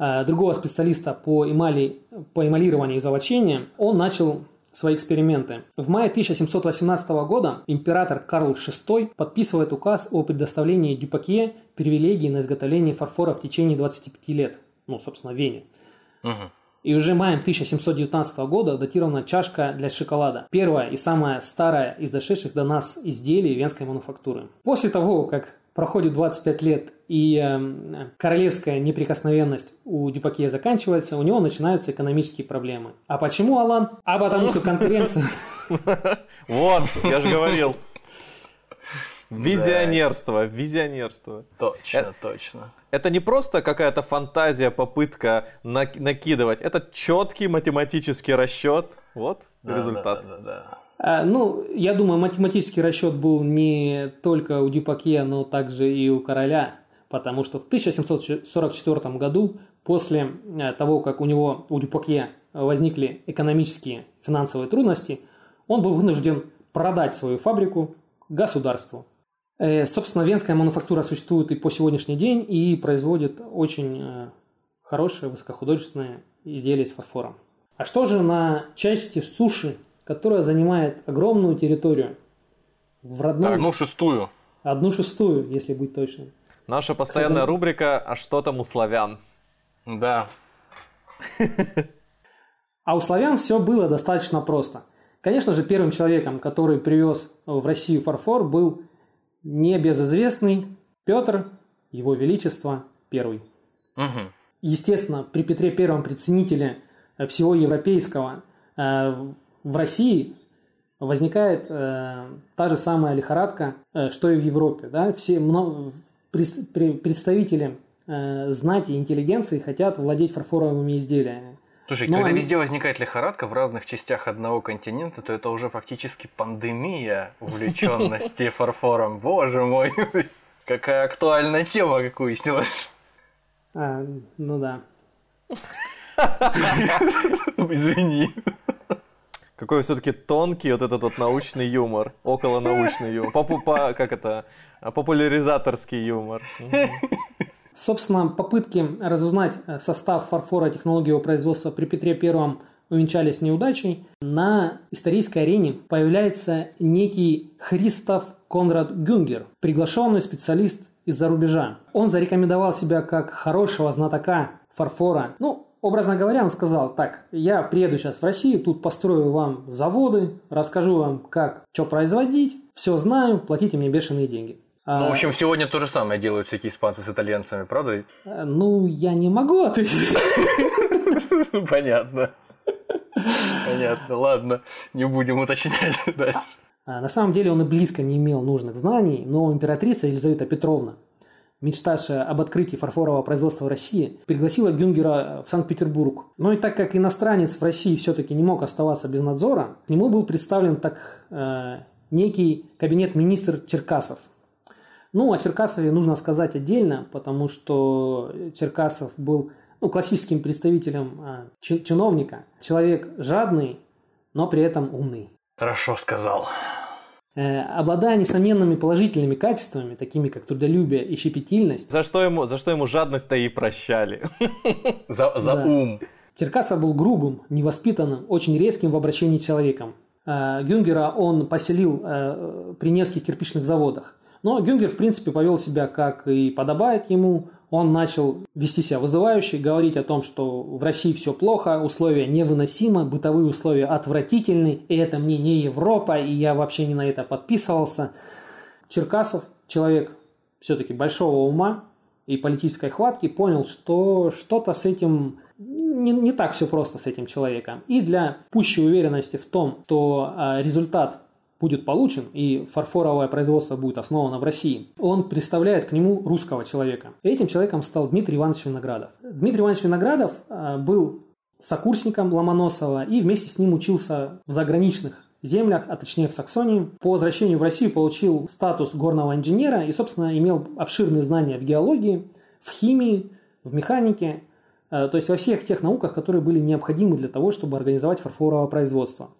э, другого специалиста по, эмали, по эмалированию и золочению, он начал свои эксперименты. В мае 1718 года император Карл VI подписывает указ о предоставлении Дюпакье привилегии на изготовление фарфора в течение 25 лет. Ну, собственно, Вене. Угу. И уже маем 1719 года датирована чашка для шоколада. Первая и самая старая из дошедших до нас изделий венской мануфактуры. После того, как проходит 25 лет, и э, королевская неприкосновенность у Дюпакье заканчивается, у него начинаются экономические проблемы. А почему, Алан? А потому что конкуренция... (laughs) Вот, я же говорил. Визионерство, визионерство. Точно, это, точно. Это не просто какая-то фантазия, попытка накидывать. Это четкий математический расчет. Вот результат. Да, да, да. А, ну, я думаю, математический расчет был не только у Дюпакье, но также и у короля, потому что в 1744 году, после э, того, как у него, у Дюпакье, возникли экономические финансовые трудности, он был вынужден продать свою фабрику государству. Э, собственно, венская мануфактура существует и по сегодняшний день и производит очень э, хорошие высокохудожественные изделия из фарфора. А что же на части суши которая занимает огромную территорию. В родном... Одну шестую. Одну шестую, если быть точным. Наша постоянная Кстати, рубрика «А что там у славян?» Да. (laughs) А у славян все было достаточно просто. Конечно же, первым человеком, который привез в Россию фарфор, был небезызвестный Петр, его величество, первый. Угу. Естественно, при Петре Первом, при ценителе всего европейского, э, в России возникает э, та же самая лихорадка, э, что и в Европе. Да? Все много, представители э, знати и интеллигенции хотят владеть фарфоровыми изделиями. Слушай, Но когда они... везде возникает лихорадка в разных частях одного континента, то это уже фактически пандемия увлеченности (laughs) фарфором. Боже мой, (laughs) какая актуальная тема, как выяснилось. А, ну да. (laughs) Извини. Какой все-таки тонкий вот этот вот научный юмор, около научный юмор, по, по, как это, популяризаторский юмор. Собственно, попытки разузнать э, состав фарфора и технологии его производства при Петре Первом увенчались неудачей. На исторической арене появляется некий Христоф Конрад Гюнгер, приглашенный специалист из-за рубежа. Он зарекомендовал себя как хорошего знатока фарфора. Ну, Образно говоря, он сказал, так, я приеду сейчас в Россию, тут построю вам заводы, расскажу вам, как что производить, все знаю, платите мне бешеные деньги. Ну, в общем, сегодня то же самое делают всякие испанцы с итальянцами, правда? Э, ну, я не могу ответить. (laughs) Понятно. Понятно, ладно, не будем уточнять дальше. А, на самом деле он и близко не имел нужных знаний, но императрица Елизавета Петровна мечтавшая об открытии фарфорового производства в России, пригласила Гюнгера в Санкт-Петербург. Но и так как иностранец в России все-таки не мог оставаться без надзора, к нему был представлен так э, некий кабинет-министр Черкасов. Ну, о Черкасове нужно сказать отдельно, потому что Черкасов был ну, классическим представителем э, чиновника. Человек жадный, но при этом умный. Хорошо сказал. Э, обладая несомненными положительными качествами, такими как трудолюбие и щепетильность. За что ему, за что ему жадность-то и прощали. (laughs) За, за да. ум. Черкасов был грубым, невоспитанным, очень резким в обращении с человеком. Э, Гюнгера он поселил э, при Невских кирпичных заводах. Но Гюнгер, в принципе, повел себя, как и подобает ему он начал вести себя вызывающе, говорить о том, что в России все плохо, условия невыносимы, бытовые условия отвратительны, и это мне не Европа, и я вообще не на это подписывался. Черкасов, человек все-таки большого ума и политической хватки, понял, что что-то с этим не, не так все просто с этим человеком. И для пущей уверенности в том, что а, результат будет получен и фарфоровое производство будет основано в России, он представляет к нему русского человека. Этим человеком стал Дмитрий Иванович Виноградов. Дмитрий Иванович Виноградов а, был сокурсником Ломоносова и вместе с ним учился в заграничных землях, а точнее в Саксонии. По возвращению в Россию получил статус горного инженера и, собственно, имел обширные знания в геологии, в химии, в механике, а, то есть во всех тех науках, которые были необходимы для того, чтобы организовать фарфоровое производство.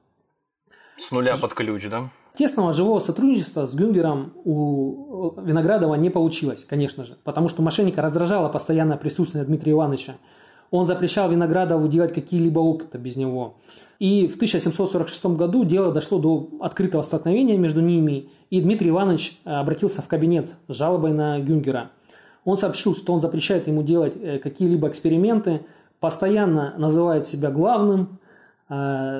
С нуля под ключ, да? Тесного живого сотрудничества с Гюнгером у Виноградова не получилось, конечно же, потому что мошенника раздражало постоянное присутствие Дмитрия Ивановича. Он запрещал Виноградову делать какие-либо опыты без него. И в 1746 году дело дошло до открытого столкновения между ними, и Дмитрий Иванович э, обратился в кабинет с жалобой на Гюнгера. Он сообщил, что он запрещает ему делать э, какие-либо эксперименты, постоянно называет себя главным, Э,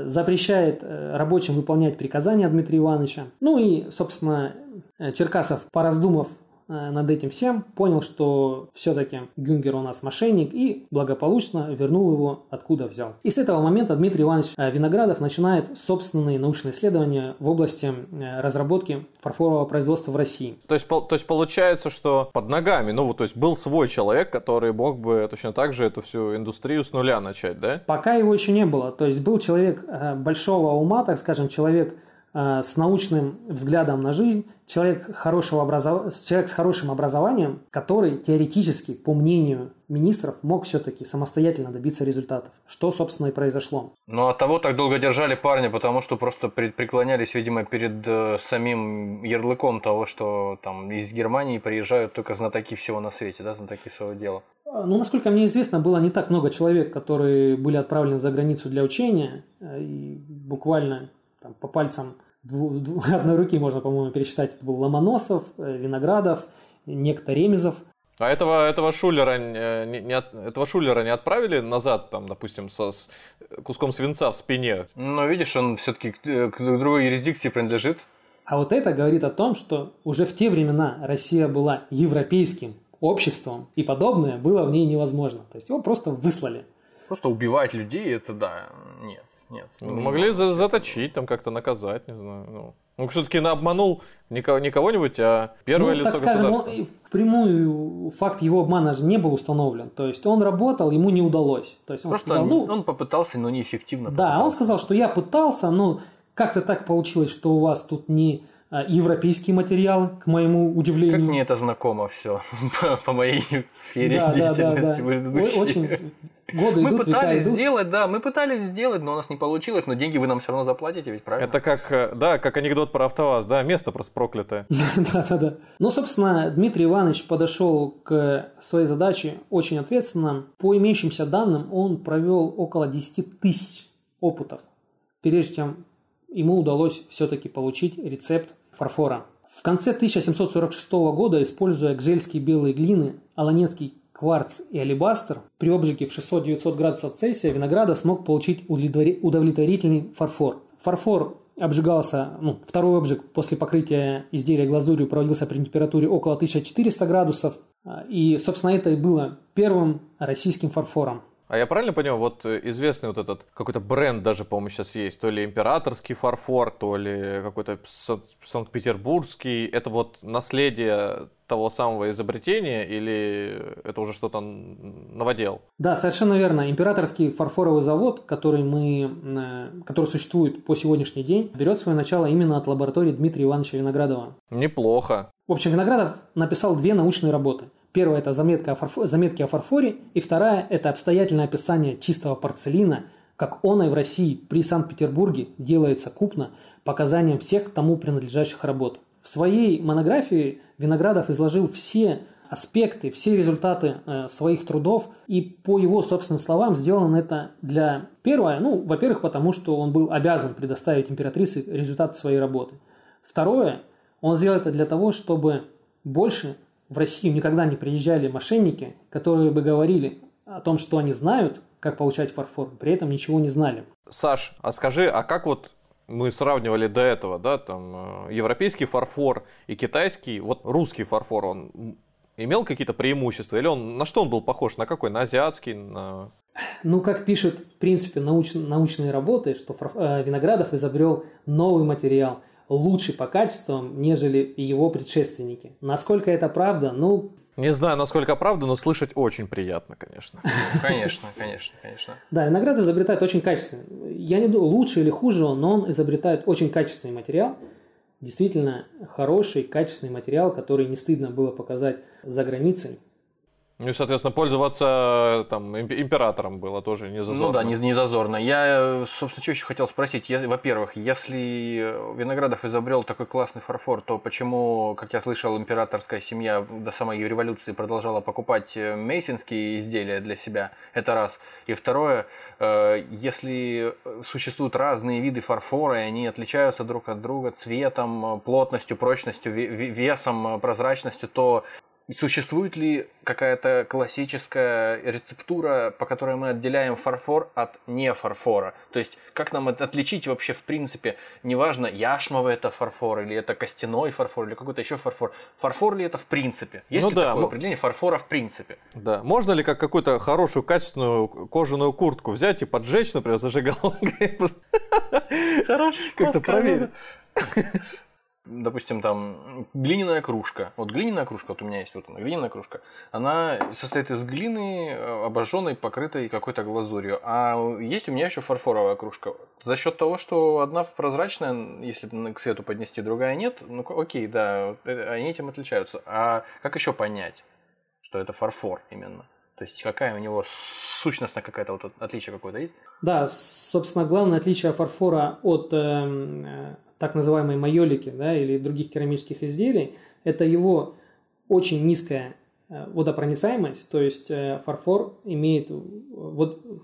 запрещает э, рабочим выполнять приказания Дмитрия Ивановича. Ну и, собственно, э, Черкасов, пораздумав Э, над этим всем, понял, что все-таки Гюнгер у нас мошенник и благополучно вернул его откуда взял. И с этого момента Дмитрий Иванович э, Виноградов начинает собственные научные исследования в области э, разработки фарфорового производства в России. То есть, то есть получается, что под ногами, ну вот, то есть был свой человек, который мог бы точно так же эту всю индустрию с нуля начать, да? Пока его еще не было. То есть был человек большого ума, так скажем, человек Э, с научным взглядом на жизнь, человек, хорошего образов... человек с хорошим образованием, который теоретически, по мнению министров, мог все-таки самостоятельно добиться результатов. Что, собственно, и произошло. Ну, от того так долго держали парня, потому что просто преклонялись, видимо, перед э, самим ярлыком того, что там из Германии приезжают только знатоки всего на свете, да, знатоки своего дела. Э, ну, насколько мне известно, было не так много человек, которые были отправлены за границу для учения, э, и буквально там, по пальцам (laughs) одной руки можно, по-моему, пересчитать. Это был Ломоносов, э, Виноградов, некто Ремезов. А этого, этого, шулера не, не, этого шулера не отправили назад, там, допустим, со, с куском свинца в спине? Ну, видишь, он все-таки к, к другой юрисдикции принадлежит. А вот это говорит о том, что уже в те времена Россия была европейским обществом, и подобное было в ней невозможно. То есть его просто выслали. Просто убивать людей, это да, нет. Нет. Ну, могли за заточить, там как-то наказать, не знаю. Ну, ну все-таки обманул не, кого-нибудь, а первое ну, лицо так скажем, государства. Он, впрямую факт его обмана же не был установлен. То есть он работал, ему не удалось. То есть он Просто сказал, ну, он попытался, но неэффективно. Да, попытался. он сказал, что я пытался, но как-то так получилось, что у вас тут не а, европейский материал, к моему удивлению. Как мне это знакомо все (laughs) по, по моей сфере да, деятельности да, да, да. Очень годы мы идут, пытались идут. сделать, да, мы пытались сделать, но у нас не получилось, но деньги вы нам все равно заплатите, ведь правильно? Это как, э, да, как анекдот про АвтоВАЗ, да, место просто проклятое. (laughs) Да, да, да. Ну, собственно, Дмитрий Иванович подошел к своей задаче очень ответственно. По имеющимся данным, он провел около 10 тысяч опытов, прежде чем ему удалось все-таки получить рецепт фарфора. В конце 1746 года, используя гжельские белые глины, аланецкий кварц и алебастр, при обжиге в 600-900 градусов Цельсия Виноградов смог получить удовлетворительный фарфор. Фарфор обжигался, ну, второй обжиг после покрытия изделия глазурью проводился при температуре около 1400 градусов. И, собственно, это и было первым российским фарфором. А я правильно понимаю, вот э, известный вот этот какой-то бренд даже, по-моему, сейчас есть, то ли императорский фарфор, то ли какой-то санкт-петербургский. Это вот наследие того самого изобретения или это уже что-то новодел? Да, совершенно верно. Императорский фарфоровый завод, который, мы, э, который существует по сегодняшний день, берет свое начало именно от лаборатории Дмитрия Ивановича Виноградова. Неплохо. В общем, Виноградов написал две научные работы – Первая – это заметка о фарфо... заметки о фарфоре, и вторая – это обстоятельное описание чистого порцелина, как он и в России при Санкт-Петербурге делается купно показанием всех тому принадлежащих работ. В своей монографии Виноградов изложил все аспекты, все результаты э, своих трудов, и по его собственным словам сделано это для первое, ну, во-первых, потому что он был обязан предоставить императрице результат своей работы. Второе, он сделал это для того, чтобы больше в Россию никогда не приезжали мошенники, которые бы говорили о том, что они знают, как получать фарфор, при этом ничего не знали. Саш, а скажи, а как вот мы сравнивали до этого, да, там э, европейский фарфор и китайский, вот русский фарфор, он имел какие-то преимущества или он на что он был похож, на какой, на азиатский, на ну, как пишут, в принципе, науч, научные работы, что э, Виноградов изобрел новый материал – лучше по качествам, нежели его предшественники. Насколько это правда? Ну, не знаю, насколько правда, но слышать очень приятно, конечно. (laughs) Конечно, конечно, конечно. Да, виноград изобретает очень качественный. Я не думаю, лучше или хуже он, но он изобретает очень качественный материал. Действительно хороший, качественный материал, который не стыдно было показать за границей. Ну и, соответственно, пользоваться там императором было тоже не зазорно. Ну да, не, не зазорно. Я, собственно, что еще хотел спросить. Во-первых, если Виноградов изобрел такой классный фарфор, то почему, как я слышал, императорская семья до самой революции продолжала покупать э, мейсинские изделия для себя? Это раз. И второе, э, если существуют разные виды фарфора, и они отличаются друг от друга цветом, плотностью, прочностью, весом, прозрачностью, то Существует ли какая-то классическая рецептура, по которой мы отделяем фарфор от не фарфора? То есть, как нам это отличить вообще в принципе? Неважно, яшмовый это фарфор, или это костяной фарфор, или какой-то еще фарфор. Фарфор ли это в принципе? Есть ну, ли да, такое определение фарфора в принципе? Да. Можно ли как какую-то хорошую, качественную кожаную куртку взять и поджечь, например, зажигалкой? Хорошо. Как-то проверить допустим, там глиняная кружка. Вот глиняная кружка, вот у меня есть вот она, глиняная кружка. Она состоит из глины, э, обожженной, покрытой какой-то глазурью. А есть у меня еще фарфоровая кружка. За счет того, что одна прозрачная, если к свету поднести, другая нет, ну окей, да, э, они этим отличаются. А как еще понять, что это фарфор именно? То есть какая у него сущностная какая-то вот отличие какое-то есть? Да, собственно, главное отличие фарфора от эм, э, так называемой майолики да, или других керамических изделий, это его очень низкая э, водопроницаемость, то есть э, фарфор имеет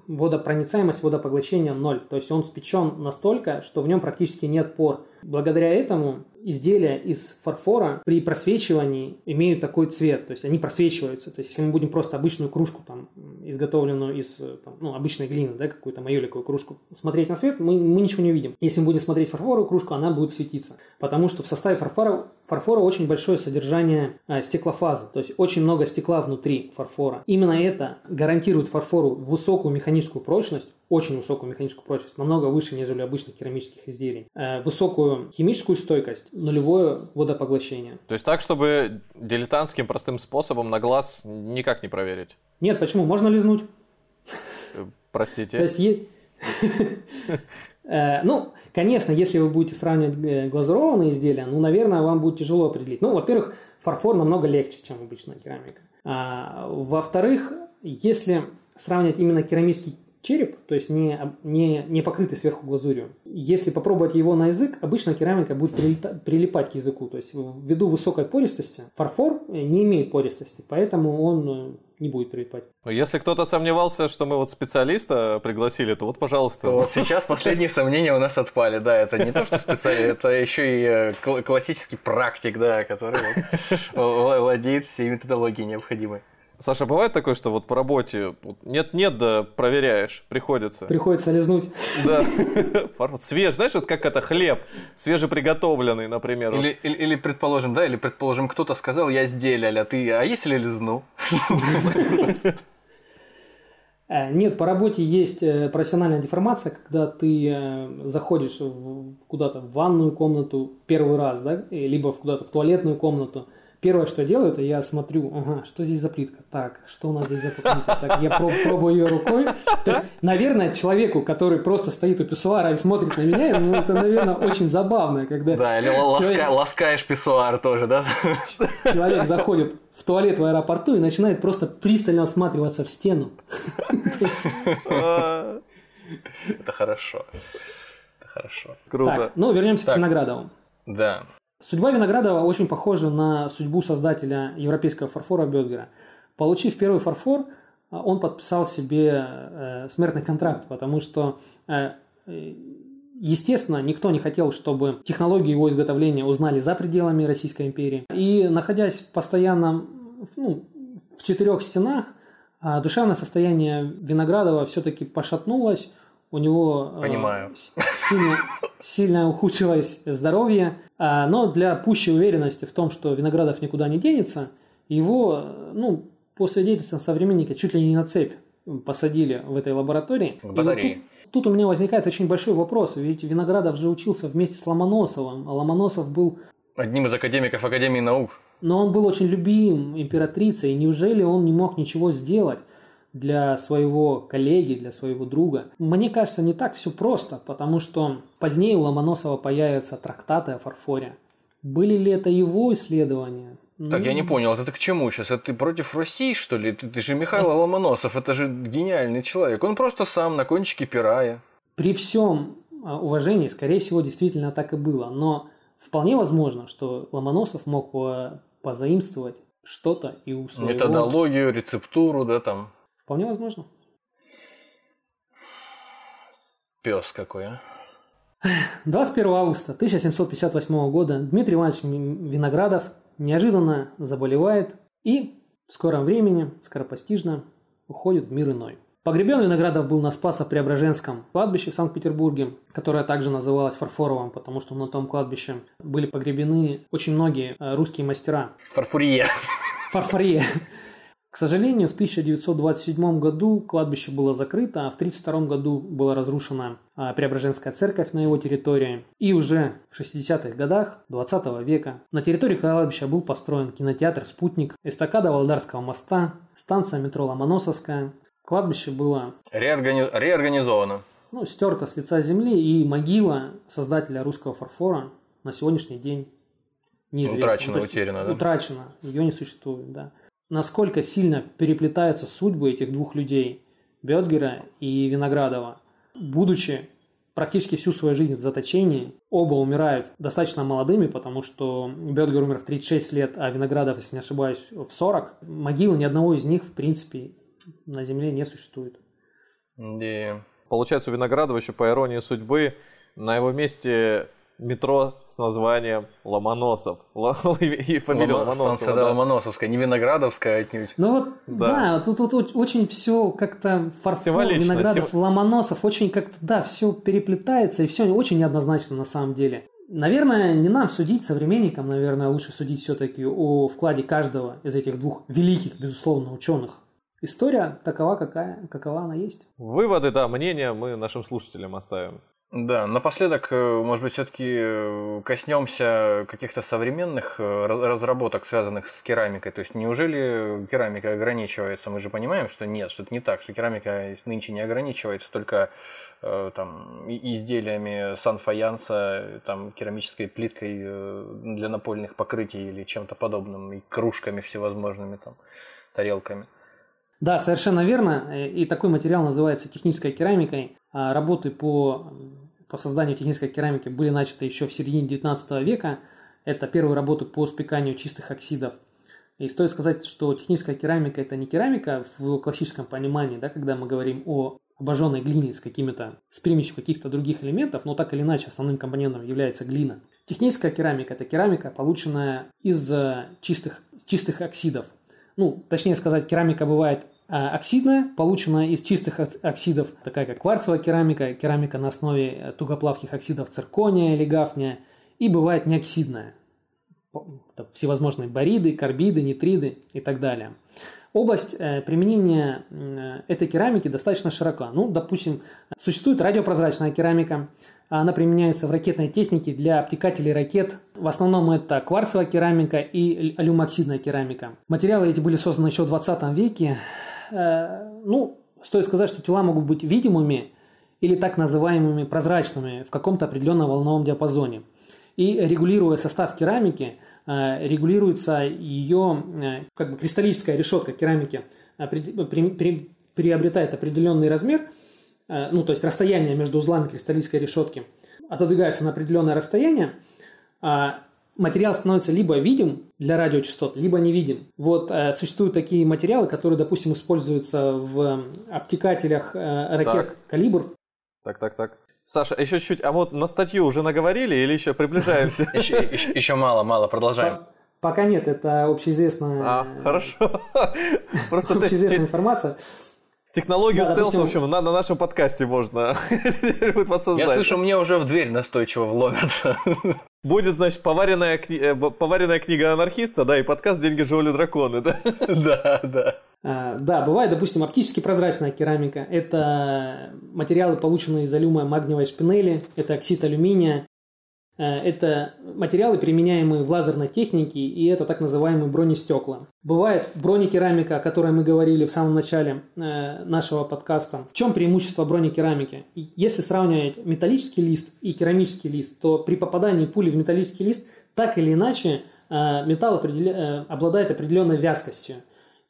водопроницаемость, водопоглощения ноль, то есть он спечен настолько, что в нем практически нет пор. Благодаря этому изделия из фарфора при просвечивании имеют такой цвет, то есть они просвечиваются. То есть если мы будем просто обычную кружку, там, изготовленную из там, ну, обычной глины, да, какую-то майоликовую кружку, смотреть на свет, мы, мы ничего не увидим. Если мы будем смотреть фарфоровую кружку, она будет светиться. Потому что в составе фарфора, фарфора очень большое содержание а, стеклофазы, то есть очень много стекла внутри фарфора. Именно это гарантирует фарфору высокую механическую прочность, очень высокую механическую прочность, намного выше, нежели обычных керамических изделий. Э, высокую химическую стойкость, нулевое водопоглощение. То есть так, чтобы дилетантским простым способом на глаз никак не проверить? Нет, почему? Можно лизнуть. Э, простите. То есть э, Ну, конечно, если вы будете сравнивать глазурованные изделия, ну, наверное, вам будет тяжело определить. Ну, во-первых, фарфор намного легче, чем обычная керамика. А, во-вторых, если сравнивать именно керамический череп, то есть не, не, не покрытый сверху глазурью. Если попробовать его на язык, обычно керамика будет прилита, прилипать к языку. То есть ввиду высокой пористости фарфор не имеет пористости, поэтому он э, не будет прилипать. Если кто-то сомневался, что мы вот специалиста пригласили, то вот, пожалуйста. То вот сейчас последние сомнения у нас отпали. Да, это не то, что специалист, это еще и э, классический практик, да, который владеет всей методологией необходимой. Саша, бывает такое, что вот по работе нет-нет, да проверяешь, приходится. Приходится лизнуть. Да. (laughs) Свеж, знаешь, вот как это хлеб, свежеприготовленный, например. Или, или, или предположим, да, или предположим, кто-то сказал, я сделал, а ты, а если лизну? (laughs) Э, нет, по работе есть э, профессиональная деформация, когда ты э, заходишь куда-то в ванную комнату первый раз, да, либо куда-то в туалетную комнату. Первое, что я делаю, это я смотрю, ага, что здесь за плитка? Так, что у нас здесь за плитка? Так, я проб, пробую ее рукой. То есть, наверное, человеку, который просто стоит у писсуара и смотрит на меня, ну, это, наверное, очень забавно, когда... Да, или человек... ласкаешь писсуар тоже, да? Человек заходит в туалет в аэропорту и начинает просто пристально осматриваться в стену. Это хорошо. Это хорошо. Круто. Так, ну, вернемся к Виноградову. Да. Судьба Виноградова очень похожа на судьбу создателя европейского фарфора Бетгера. Получив первый фарфор, он подписал себе э, смертный контракт, потому что, э, естественно, никто не хотел, чтобы технологии его изготовления узнали за пределами Российской империи. И находясь в постоянном, ну, в четырех стенах, душевное состояние Виноградова все-таки пошатнулось, у него э, Понимаю. сильно, сильно ухудшилось здоровье, а, но для пущей уверенности в том, что Виноградов никуда не денется, его, ну, по свидетельствам современника, чуть ли не на цепь посадили в этой лаборатории. В батарее. Вот тут, тут у меня возникает очень большой вопрос, ведь Виноградов же учился вместе с Ломоносовым, а Ломоносов был... Одним из академиков Академии наук. Но он был очень любим императрицей, неужели он не мог ничего сделать? Для своего коллеги, для своего друга. Мне кажется, не так все просто, потому что позднее у Ломоносова появятся трактаты о фарфоре. Были ли это его исследования? Так, я не ну, понял, это ты к чему сейчас? Это ты против России, что ли? Ты, ты же Михаил Ломоносов, это же гениальный человек. Он просто сам на кончике пирая. При всем а, уважении, скорее всего, действительно так и было. Но вполне возможно, что Ломоносов мог позаимствовать что-то и у своего... Методологию, рецептуру, да, там. Вполне возможно. Пес какой, а? 21 августа 1758 года Дмитрий Иванович Виноградов неожиданно заболевает и в скором времени, скоропостижно, уходит в мир иной. Погребен Виноградов был на Спасо-Преображенском кладбище в Санкт-Петербурге, которое также называлось Фарфоровым, потому что на том кладбище были погребены очень многие э, русские мастера. Фарфурье. Фарфурье. К сожалению, в 1927 году кладбище было закрыто, а в 1932 году была разрушена а, Преображенская церковь на его территории. И уже в 60-х годах 20 века на территории кладбища был построен кинотеатр «Спутник», эстакада Володарского моста, станция метро Ломоносовская. Кладбище было... Реоргани... Реорганизовано. Ну, стерто с лица земли, и могила создателя русского фарфора на сегодняшний день неизвестна. Утрачена, утеряна, да? Утрачена, ее не существует, да насколько сильно переплетаются судьбы этих двух людей, Бетгера и Виноградова. Будучи практически всю свою жизнь в заточении, оба умирают достаточно молодыми, потому что Бетгер умер в 36 лет, а Виноградов, если не ошибаюсь, в 40. Могилы ни одного из них, в принципе, на Земле не существует. Yeah. Получается, у Виноградова еще по иронии судьбы на его месте метро с названием Ломоносов. (laughs) И фамилия Ломо... Ломоносова. Станция, да, Ломоносовская, не Виноградовская отнюдь. Ну вот, да, да тут, тут очень все как-то фарфор, Виноградов, Сим... Ломоносов, очень как-то, да, все переплетается, и все очень неоднозначно на самом деле. Наверное, не нам судить, современникам, наверное, лучше судить все-таки о вкладе каждого из этих двух великих, безусловно, ученых. История такова, какая, какова она есть. Выводы, да, мнения мы нашим слушателям оставим. Да, напоследок, э, может быть, все-таки э, коснемся каких-то современных э, разработок, связанных с керамикой. То есть, неужели керамика ограничивается? Мы же понимаем, что нет, что это не так, что керамика нынче не ограничивается только там, изделиями санфаянса, там, керамической плиткой для напольных покрытий или чем-то подобным, и кружками всевозможными, там, тарелками. Да, совершенно верно. И такой материал называется технической керамикой. А работы по, по созданию технической керамики были начаты еще в середине 19 века. Это первые работы по спеканию чистых оксидов. И стоит сказать, что техническая керамика – это не керамика в классическом понимании, да, когда мы говорим о обожженной глине с какими-то, с примесью каких-то других элементов, но так или иначе основным компонентом является глина. Техническая керамика – это керамика, полученная из э, чистых, чистых оксидов. Ну, точнее сказать, керамика бывает а, оксидная, полученная из чистых оксидов, такая как кварцевая керамика, керамика на основе э, тугоплавких оксидов циркония или гафния, и бывает неоксидная, всевозможные бариды, карбиды, нитриды и так далее. область э, применения этой керамики достаточно широка. Ну, допустим, существует радиопрозрачная керамика, она применяется в ракетной технике для обтекателей ракет. В основном это кварцевая керамика и алюмоксидная керамика. Материалы эти были созданы еще в 20 веке. Ну, стоит сказать, что тела могут быть видимыми или так называемыми прозрачными в каком-то определенном волновом диапазоне. И регулируя состав керамики, э, регулируется ее э, как бы кристаллическая решетка керамики, э, приобретает определенный размер, ну то есть расстояние между узлами кристаллической решетки отодвигается на определенное расстояние, а материал становится либо видим для радиочастот, либо невидим. Вот э, существуют такие материалы, которые, допустим, используются в обтекателях э, ракет так. «Калибр». Так, так, так. Саша, еще чуть-чуть, а вот на статью уже наговорили или еще приближаемся? (laughs) Еще мало, мало, продолжаем. Пока нет, это общеизвестная... А, хорошо. (laughs) Просто общеизвестная информация. Технологию да, стелс, допустим... в общем, на, на нашем подкасте можно (laughs) Я слышу, мне уже в дверь настойчиво вломятся. Будет, значит, поваренная, кни... Э, поваренная книга анархиста, да, и подкаст «Деньги, живоли, драконы», да? (laughs) Да, да. А, да, бывает, допустим, оптически прозрачная керамика. Это материалы, полученные из алюма магниевой шпинели, это оксид алюминия, это материалы, применяемые в лазерной технике, и это так называемые бронестекла. Бывает бронекерамика, о которой мы говорили в самом начале э, нашего подкаста. В чем преимущество бронекерамики? Если сравнивать металлический лист и керамический лист, то при попадании пули в металлический лист так или иначе э, металл определя... обладает определенной вязкостью.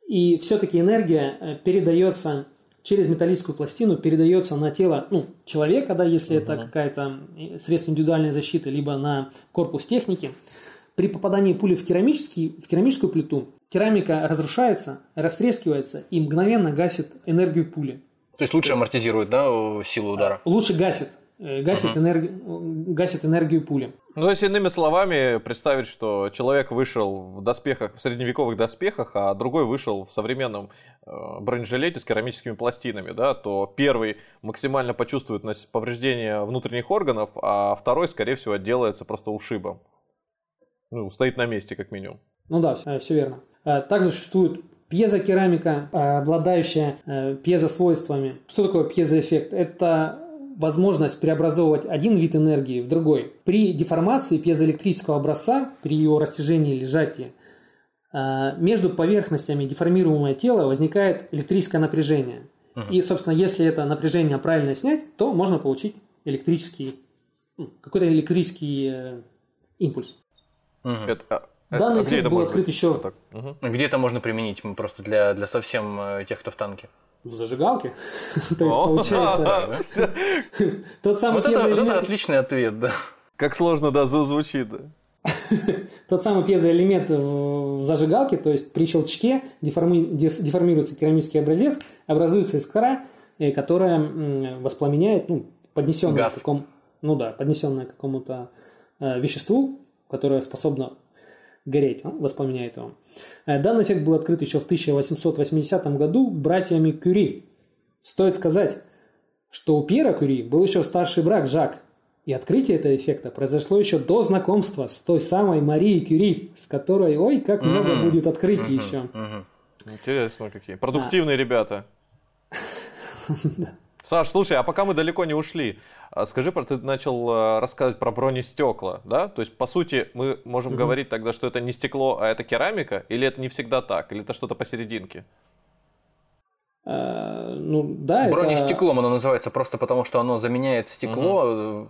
И все-таки энергия э, передается через металлическую пластину, передается на тело ну, человека, да, если uh-huh. это какая-то э, средство индивидуальной защиты, либо на корпус техники. При попадании пули в, керамический, в керамическую плиту керамика разрушается, растрескивается и мгновенно гасит энергию пули. То есть лучше То есть, амортизирует, да, силу удара? Лучше гасит. Э, гасит, угу. энерги... гасит энергию пули. Ну, если иными словами представить, что человек вышел в доспехах, в средневековых доспехах, а другой вышел в современном э, бронежилете с керамическими пластинами, да, то первый максимально почувствует повреждение внутренних органов, а второй, скорее всего, отделается просто ушибом. Ну, стоит на месте, как минимум. Ну да, все верно. А также существует пьезокерамика, обладающая э, пьезосвойствами. Что такое пьезоэффект? Это возможность преобразовывать один вид энергии в другой. При деформации пьезоэлектрического образца, при его растяжении или сжатии, а, между поверхностями деформируемого тела возникает электрическое напряжение. uh И, собственно, если это напряжение правильно снять, то можно получить электрический, ну, какой-то электрический э, импульс. uh Это, а, Данный а эффект был открыт быть? еще... Вот угу. Где это можно применить просто для, для совсем э, тех, кто в танке? В зажигалке? (laughs) То есть, получается, (laughs) тот самый пьезоэлемент... Это отличный ответ, да. Как сложно, да, звучит, да. (laughs) Тот самый пьезоэлемент в зажигалке, то есть при щелчке деформи... деформируется керамический образец, образуется искра, э, которая воспламеняет, ну, поднесенная к какому... Ну да, поднесенная к какому-то э, веществу, которое способно гореть, а, воспламеняет его. Э, данный эффект был открыт еще в 1880 году братьями Кюри. Стоит сказать, что у Пьера Кюри был еще старший брак Жак, и открытие этого эффекта произошло еще до знакомства с той самой Марией Кюри, с которой, ой, как много mm-hmm. будет открытий mm-hmm. еще. Mm-hmm. Интересно, какие. Продуктивные а. ребята. (laughs) Саш, слушай, а пока мы далеко не ушли, а скажи, ты начал э, рассказывать про бронестекла, да? То есть, по сути, мы можем угу. говорить тогда, что это не стекло, а это керамика, или это не всегда так, или это что-то посерединке? А, ну, да, Бронестеклом это... оно называется просто потому, что оно заменяет стекло, угу.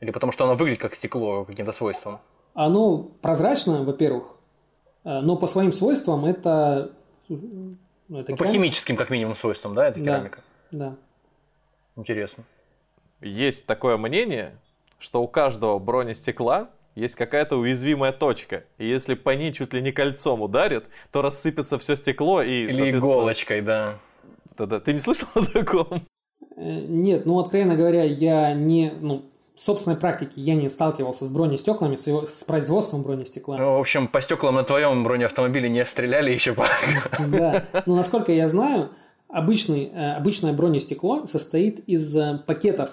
или потому что оно выглядит как стекло каким-то свойством? Оно прозрачно, во-первых, но по своим свойствам это... это ну, по химическим, как минимум, свойствам, да, это керамика? Да. да. Интересно. Есть такое мнение, что у каждого бронестекла есть какая-то уязвимая точка. И если по ней чуть ли не кольцом ударит, то рассыпется все стекло и... Или иголочкой, да. Да-да. Ты не слышал о таком? Э, нет, ну, откровенно говоря, я не... Ну, в собственной практике я не сталкивался с бронестеклами, с, его, с производством бронестекла. Ну, в общем, по стеклам на твоем бронеавтомобиле не стреляли еще пока. Да, ну, насколько я знаю, Обычный, э, обычное бронестекло состоит из э, пакетов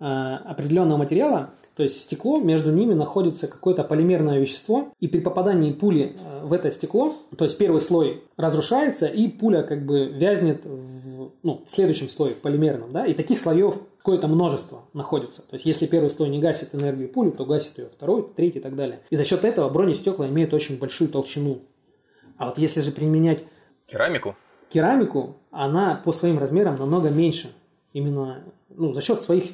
определенного материала, То есть стекло, между ними находится какое-то полимерное вещество, и при попадании пули э, в это стекло, то есть первый слой разрушается, и пуля как бы вязнет в, ну, в следующем слое, в полимерном, да, и таких слоев какое-то множество находится. То есть если первый слой не гасит энергию пули, то гасит ее второй, третий и так далее. И за счет этого бронестекла имеют очень большую толщину. А вот если же применять Керамику? керамику, она по своим размерам намного меньше. Именно ну, за счет своих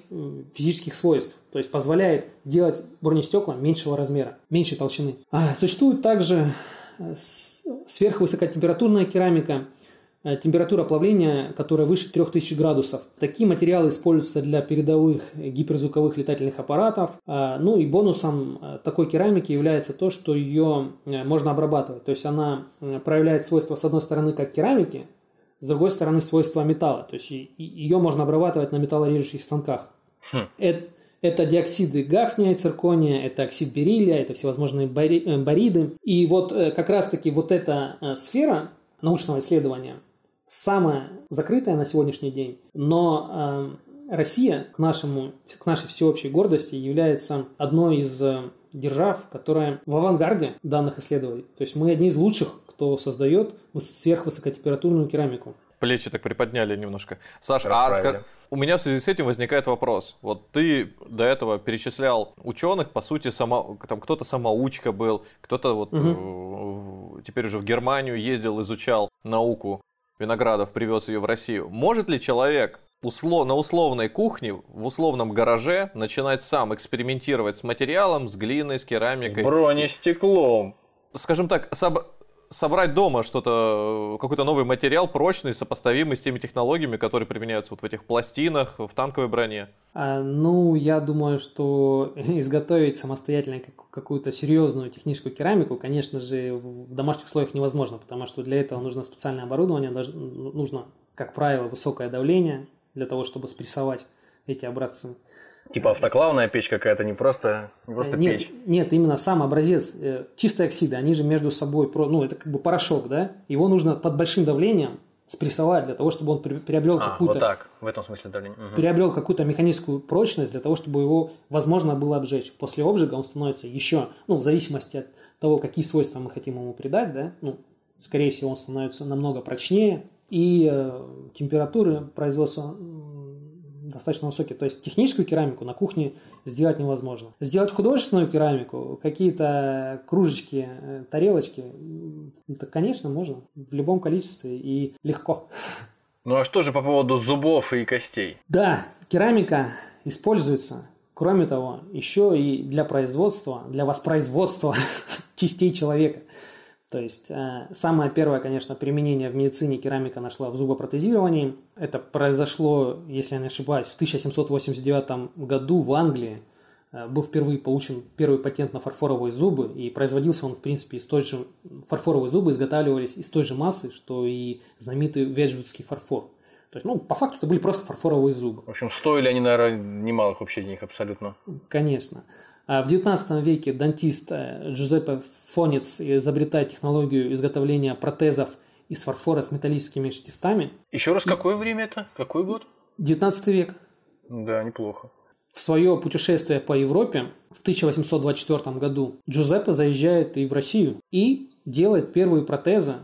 физических свойств. То есть позволяет делать бронестекла меньшего размера, меньшей толщины. А, существует также э, сверхвысокотемпературная керамика, э, температура плавления, которая выше 3000 градусов. Такие материалы используются для передовых гиперзвуковых летательных аппаратов. А, ну и бонусом э, такой керамики является то, что ее можно обрабатывать. То есть она проявляет свойства, с одной стороны, как керамики, с другой стороны свойства металла. То есть ее можно обрабатывать на металлорежущих станках. Хм. Это, это диоксиды гафния и циркония, это оксид бериллия, это всевозможные бари, э, бариды. И вот э, как раз-таки вот эта э, сфера научного исследования самая закрытая на сегодняшний день, но Россия к, нашему, к нашей всеобщей гордости является одной из держав, которая в авангарде данных исследований. То есть мы одни из лучших кто создает сверхвысокотемпературную керамику. Плечи так приподняли немножко. Саша, а скажи, у меня в связи с этим возникает вопрос. Вот ты до этого перечислял ученых, по сути, само, там кто-то самоучка был, кто-то вот угу. теперь уже в Германию ездил, изучал науку виноградов, привез ее в Россию. Может ли человек услов, на условной кухне, в условном гараже начинать сам экспериментировать с материалом, с глиной, с керамикой? С бронестеклом. Скажем так, соб собрать дома что-то, какой-то новый материал прочный, сопоставимый с теми технологиями, которые применяются вот в этих пластинах, в танковой броне? А, ну, я думаю, что (laughs) изготовить самостоятельно какую-то серьезную техническую керамику, конечно же, в домашних условиях невозможно, потому что для этого нужно специальное оборудование, нужно, как правило, высокое давление для того, чтобы спрессовать эти образцы. Типа автоклавная печь какая-то, не просто, не просто нет, печь. Нет, именно сам образец, э, чистые оксиды, они же между собой, ну, это как бы порошок, да? Его нужно под большим давлением спрессовать для того, чтобы он приобрел а, какую-то... вот так, в этом смысле давление. Угу. Приобрел какую-то механическую прочность для того, чтобы его возможно было обжечь. После обжига он становится еще, ну, в зависимости от того, какие свойства мы хотим ему придать, да, ну, скорее всего, он становится намного прочнее, и э, температуры производства достаточно высокие. То есть техническую керамику на кухне сделать невозможно. Сделать художественную керамику, какие-то кружечки, э, тарелочки, это, конечно, можно в любом количестве и легко. Ну а что же по поводу зубов и костей? Да, керамика используется, кроме того, еще и для производства, для воспроизводства (laughs) частей человека. То есть э, самое первое, конечно, применение в медицине керамика нашла в зубопротезировании. Это произошло, если я не ошибаюсь, в 1789 году в Англии. Э, был впервые получен первый патент на фарфоровые зубы, и производился он, в принципе, из той же... Фарфоровые зубы изготавливались из той же массы, что и знаменитый веджвудский фарфор. То есть, ну, по факту это были просто фарфоровые зубы. В общем, стоили они, наверное, немалых вообще денег абсолютно. Конечно. А в XIX веке дантист э, Джузеппе Фонец изобретает технологию изготовления протезов из фарфора с металлическими штифтами. Еще раз, какое время это? Какой год? 19 век. Да, неплохо. В свое путешествие по Европе в 1824 году Джузеппе заезжает и в Россию и делает первые протезы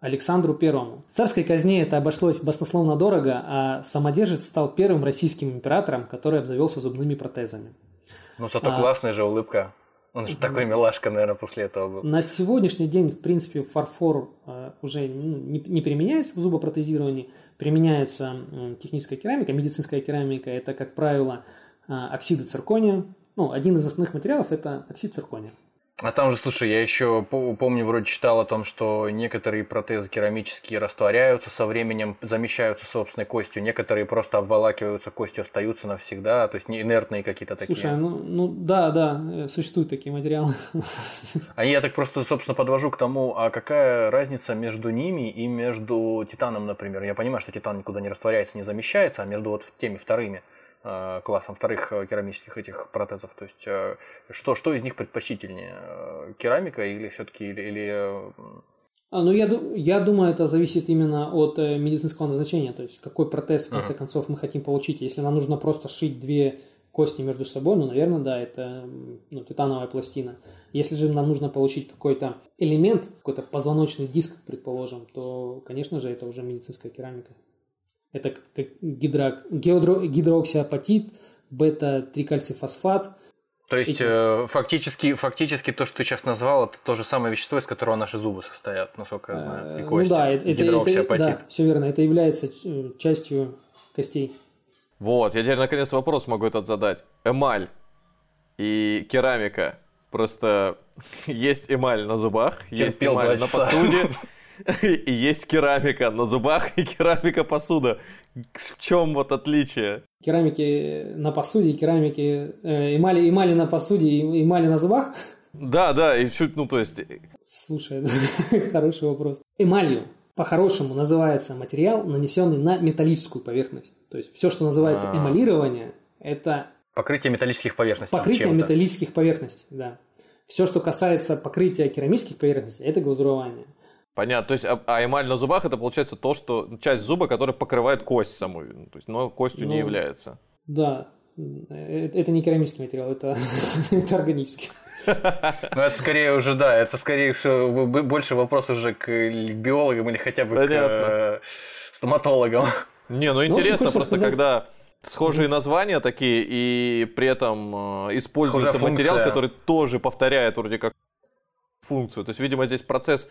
Александру Первому. В царской казне это обошлось баснословно дорого, а самодержец стал первым российским императором, который обзавелся зубными протезами. Ну, зато а, классная же улыбка. Он же такой милашка, наверное, после этого был. На сегодняшний день, в принципе, фарфор э, уже ну, не, не применяется в зубопротезировании. Применяется техническая керамика, медицинская керамика. Это, как правило, э, оксиды циркония. Ну, один из основных материалов – это оксид циркония. А там же, слушай, я еще помню, вроде читал о том, что некоторые протезы керамические растворяются со временем, замещаются собственной костью, некоторые просто обволакиваются костью, остаются навсегда, то есть не инертные какие-то такие. Слушай, ну, ну да, да, э, существуют такие материалы. (laughs) А я так просто, собственно, подвожу к тому, а какая разница между ними и между титаном, например? Я понимаю, что титан никуда не растворяется, не замещается, а между вот теми вторыми – классом вторых э, керамических этих протезов. То есть э, что, что из них предпочтительнее? Керамика или все-таки или, или... А, ну, я, я думаю, это зависит именно от медицинского назначения. То есть какой протез, в конце uh-huh. концов, мы хотим получить. Если нам нужно просто сшить две кости между собой, ну, наверное, да, это ну, титановая пластина. Если же нам нужно получить какой-то элемент, какой-то позвоночный диск, предположим, то, конечно же, это уже медицинская керамика. Это как гидро, гидро, гидрооксиапатит, бета-трикальцифосфат. То есть Эти... э, фактически, фактически то, что ты сейчас назвал, это то же самое вещество, из которого наши зубы состоят, насколько я знаю, и э, кости. Ну да, это, это, да, все верно, это является э, частью костей. Вот, я теперь наконец вопрос могу этот задать. Эмаль и керамика. Просто (laughs) есть эмаль на зубах, Терпел есть эмаль на посуде, (laughs) и есть керамика на зубах и керамика посуда. В чем вот отличие? Керамики на посуде, керамики э, эмали, эмали на посуде и эмали на зубах? Да, да, и чуть, ну то есть... Слушай, (laughs) хороший вопрос. Эмалью по-хорошему называется материал, нанесенный на металлическую поверхность. То есть все, что называется А-а-а. эмалирование, это... Покрытие металлических поверхностей. Покрытие металлических поверхностей, да. Все, что касается покрытия керамических поверхностей, это глазурование. Понятно. То есть, а, а эмаль на зубах это получается то, что часть зуба, которая покрывает кость саму, то есть, но костью ну, не является. Да. Э, это не керамический материал, это, (laughs) это органический. Ну, это скорее уже, да, это скорее больше вопрос уже к биологам или хотя бы Понятно. к э, стоматологам. Не, ну интересно ну, просто, сказать... когда схожие названия такие, и при этом э, используется материал, который тоже повторяет вроде как функцию. То есть, видимо, здесь процесс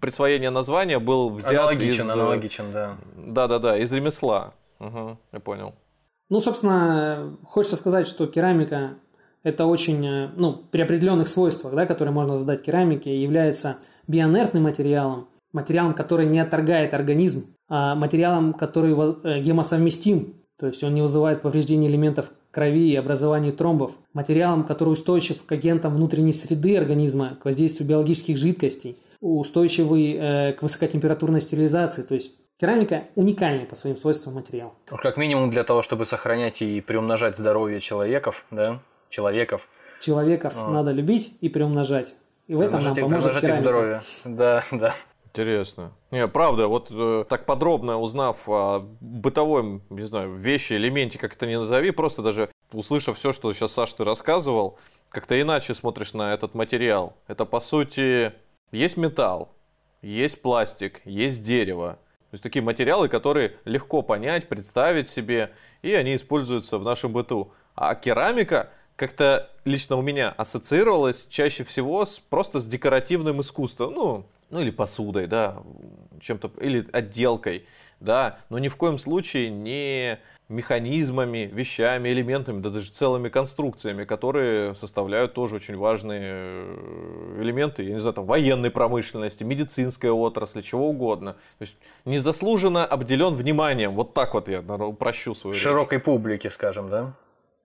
присвоения названия был взят аналогичен, из... Аналогичен, да. Да-да-да, из ремесла. Угу, я понял. Ну, собственно, хочется сказать, что керамика – это очень, э, ну, при определенных свойствах, да, которые можно задать керамике, является бионертным материалом, материалом, который не отторгает организм, а материалом, который э, гемосовместим, то есть он не вызывает повреждения элементов крови и образованию тромбов, материалом, который устойчив к агентам внутренней среды организма, к воздействию биологических жидкостей, устойчивый э, к высокотемпературной стерилизации. То есть керамика уникальный по своим свойствам материал. Как минимум для того, чтобы сохранять и приумножать здоровье человеков, да, человеков. Человеков а. надо любить и приумножать. И в этом нам поможет керамика. здоровье. Да, да. Интересно. Не, правда, вот э, так подробно узнав о бытовой, не знаю, вещи, элементе, как это ни назови, просто даже услышав все, что сейчас, Саш, ты рассказывал, как-то иначе смотришь на этот материал. Это, по сути, есть металл, есть пластик, есть дерево. То есть такие материалы, которые легко понять, представить себе, и они используются в нашем быту. А керамика как-то лично у меня ассоциировалась чаще всего с, просто с декоративным искусством. Ну, ну или посудой, да, чем-то, или отделкой, да, но ни в коем случае не механизмами, вещами, элементами, да даже целыми конструкциями, которые составляют тоже очень важные э, элементы, я не знаю, там, военной промышленности, медицинской отрасли, чего угодно. То есть незаслуженно обделен вниманием. Вот так вот я наверное, упрощу свою Широкой речь. публике, скажем, да?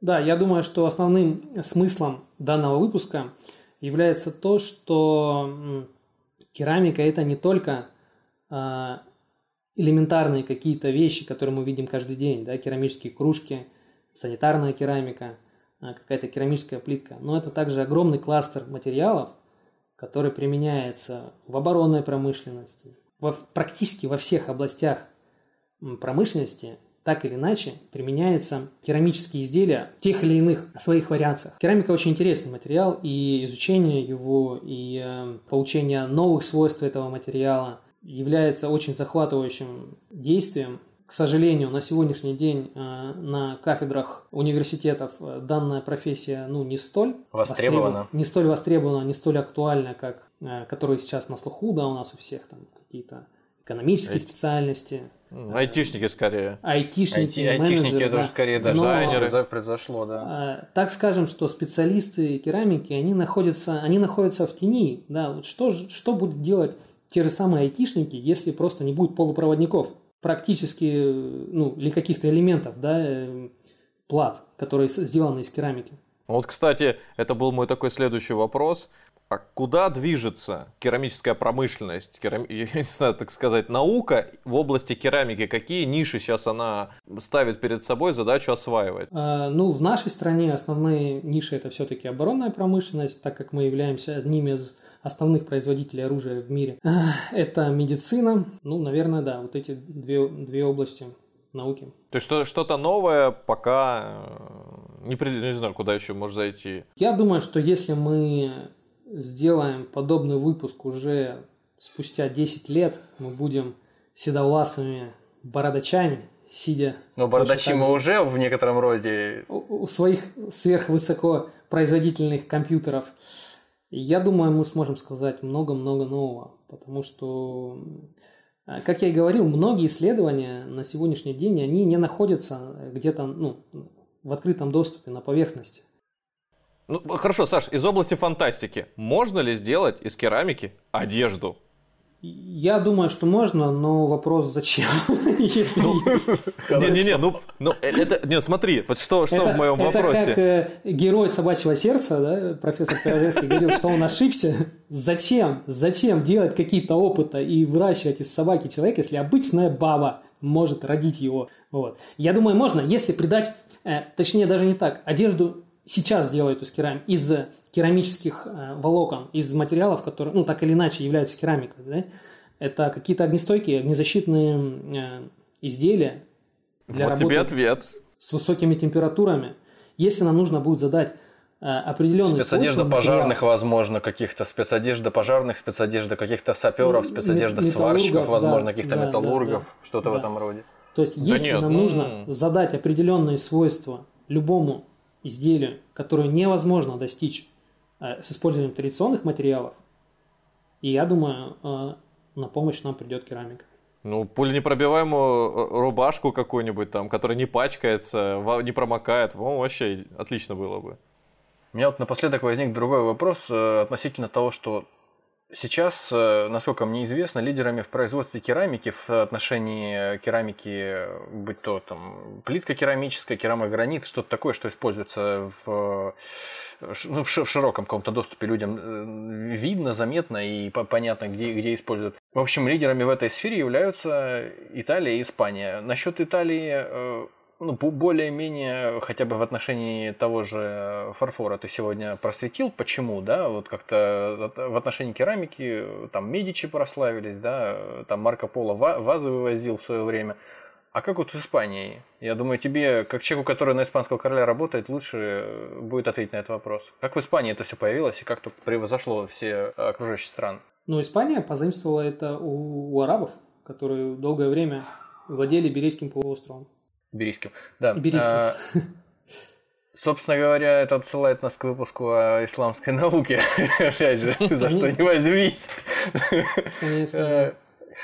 Да, я думаю, что основным смыслом данного выпуска является то, что Керамика это не только а, элементарные какие-то вещи, которые мы видим каждый день, да, керамические кружки, санитарная керамика, а, какая-то керамическая плитка, но это также огромный кластер материалов, который применяется в оборонной промышленности, во, практически во всех областях промышленности так или иначе применяются керамические изделия в тех или иных своих вариациях. Керамика очень интересный материал, и изучение его, и э, получение новых свойств этого материала является очень захватывающим действием. К сожалению, на сегодняшний день э, на кафедрах университетов э, данная профессия ну, не столь востребована, не столь востребована, не столь актуальна, как которая сейчас на слуху, да, у нас у всех там какие-то экономические специальности, Айтишники скорее. Айтишники, Айти, менеджеры. Айтишники да. скорее дизайнеры. Но, произошло, да. А, так скажем, что специалисты керамики, они находятся, они находятся в тени. Да, вот что, что будут делать те же самые айтишники, если просто не будет полупроводников? Практически, ну, или каких-то элементов, да, э, плат, которые сделаны из керамики. Вот, кстати, это был мой такой следующий вопрос. А куда движется керамическая промышленность, керам... (laughs) я не знаю, так сказать, наука в области керамики? Какие ниши сейчас она ставит перед собой задачу осваивать? А, ну, в нашей стране основные ниши это все-таки оборонная промышленность, так как мы являемся одним из основных производителей оружия в мире. Это медицина, ну, наверное, да, вот эти две, две области науки. То есть что-то новое пока э, Не, не знаю, куда еще может зайти. Я думаю, что если мы сделаем подобный выпуск уже спустя 10 лет, мы будем седовласыми бородачами, сидя... Но бородачи мы уже в некотором роде... У, у своих сверхвысокопроизводительных компьютеров. Я думаю, мы сможем сказать много-много нового, потому что, э, как я и говорил, многие исследования на сегодняшний день, они не находятся где-то ну, в открытом доступе, на поверхности. Ну, хорошо, Саш, из области фантастики. Можно ли сделать из керамики одежду? Я думаю, что можно, но вопрос зачем? (laughs) Не-не-не, ну, ну э, это, не, смотри, вот что, что в моем вопросе. Это как э, герой собачьего сердца, да, профессор Пироженский говорил, что он ошибся. Зачем? Зачем делать какие-то опыты и выращивать из собаки человека, если обычная баба может родить его? Вот. Я думаю, можно, если придать, э, точнее даже не так, одежду сейчас делают из, керам... из керамических э, волокон, из материалов, которые, ну, так или иначе являются керамикой, да? это какие-то огнестойкие, огнезащитные э, изделия для вот работы тебе ответ. С, с высокими температурами. Если нам нужно будет задать э, определенные Спецодежда пожарных, возможно, каких-то спецодежда пожарных, спецодежда каких-то саперов, спецодежда сварщиков, возможно, да, каких-то да, металлургов, да, да, что-то да. в этом роде. То есть, да если нет, нам ну... нужно задать определенные свойства любому изделию, которое невозможно достичь э, с использованием традиционных материалов, и я думаю, э, на помощь нам придет керамика. Ну, пуленепробиваемую э, рубашку какую-нибудь там, которая не пачкается, не промокает, по вообще отлично было бы. У меня вот напоследок возник другой вопрос относительно того, что Сейчас, э, насколько мне известно, лидерами в производстве керамики в отношении керамики, будь то там плитка керамическая, керамогранит, что-то такое, что используется в, ну, в широком каком-то доступе людям э, видно, заметно и понятно, где, где используют. В общем, лидерами в этой сфере являются Италия и Испания. Насчет Италии э, ну, более-менее, хотя бы в отношении того же фарфора ты сегодня просветил, почему, да, вот как-то в отношении керамики, там, Медичи прославились, да, там Марко Поло вазы вывозил в свое время. А как вот с Испанией? Я думаю, тебе, как человеку, который на испанского короля работает, лучше будет ответить на этот вопрос. Как в Испании это все появилось и как тут превзошло все окружающие страны? Ну, Испания позаимствовала это у, у арабов, которые долгое время владели Берийским полуостровом. Берийским. Да. Берийским. А, собственно говоря, это отсылает нас к выпуску о исламской науке. (laughs) Опять же, (laughs) за что не возьмись. Конечно.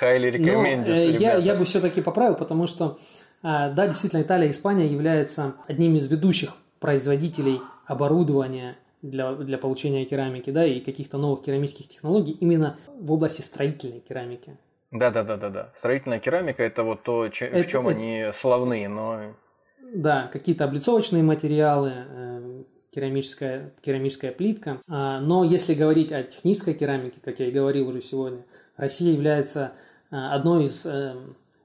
Recommended, Но, э, я, бы все-таки поправил, потому что, а, да, действительно, Италия и Испания являются одним из ведущих производителей оборудования для, для получения керамики, да, и каких-то новых керамических технологий именно в области строительной керамики. Да, да, да, да, да. Строительная керамика это вот то, че, это, в чем это... они славны, но. Да, какие-то облицовочные материалы, э, керамическая, керамическая плитка. А, но если говорить о технической керамике, как я и говорил уже сегодня, Россия является э, одной из э,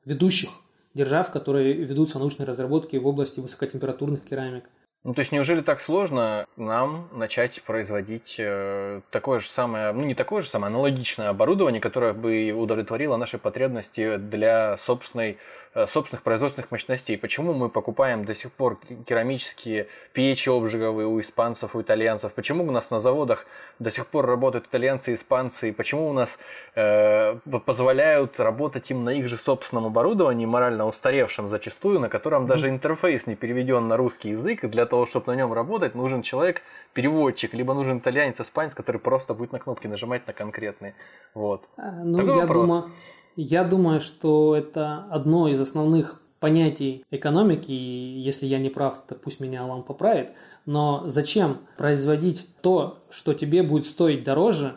ведущих держав, которые ведутся научные разработки в области высокотемпературных керамик. Ну, то есть, неужели так сложно нам начать производить э, такое же самое, ну, не такое же самое, аналогичное оборудование, которое бы удовлетворило наши потребности для собственной собственных производственных мощностей. Почему мы покупаем до сих пор керамические печи обжиговые у испанцев, у итальянцев? Почему у нас на заводах до сих пор работают итальянцы и испанцы? И почему у нас э, позволяют работать им на их же собственном оборудовании, морально устаревшем зачастую, на котором даже интерфейс не переведен на русский язык, и для того, чтобы на нем работать, нужен человек, переводчик, либо нужен итальянец, испанец, который просто будет на кнопки нажимать на конкретные. Вот. А, ну, Такой я вопрос. думаю, я думаю, что это одно из основных понятий экономики, и если я не прав, то пусть меня Алан поправит, но зачем производить то, что тебе будет стоить дороже,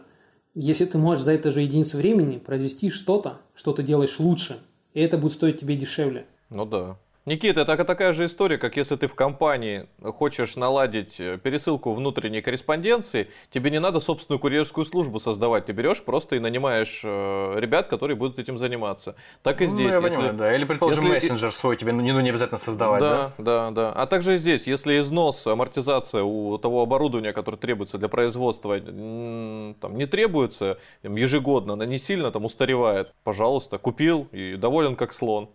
если ты можешь за эту же единицу времени произвести что-то, что ты делаешь лучше, и это будет стоить тебе дешевле. Ну да. Никита, это такая же история, как если ты в компании хочешь наладить э, пересылку внутренней корреспонденции, тебе не надо собственную курьерскую службу создавать, ты берешь просто и нанимаешь э, ребят, которые будут этим заниматься. Так и ну, здесь. Ну, я если, понимаю, да. Или, предположим, если... мессенджер свой тебе ну, не, обязательно создавать, да? Да, да, да. А также здесь, если износ, амортизация у того оборудования, которое требуется для производства, там, не требуется ежегодно, она не сильно там устаревает, пожалуйста, купил и доволен как слон.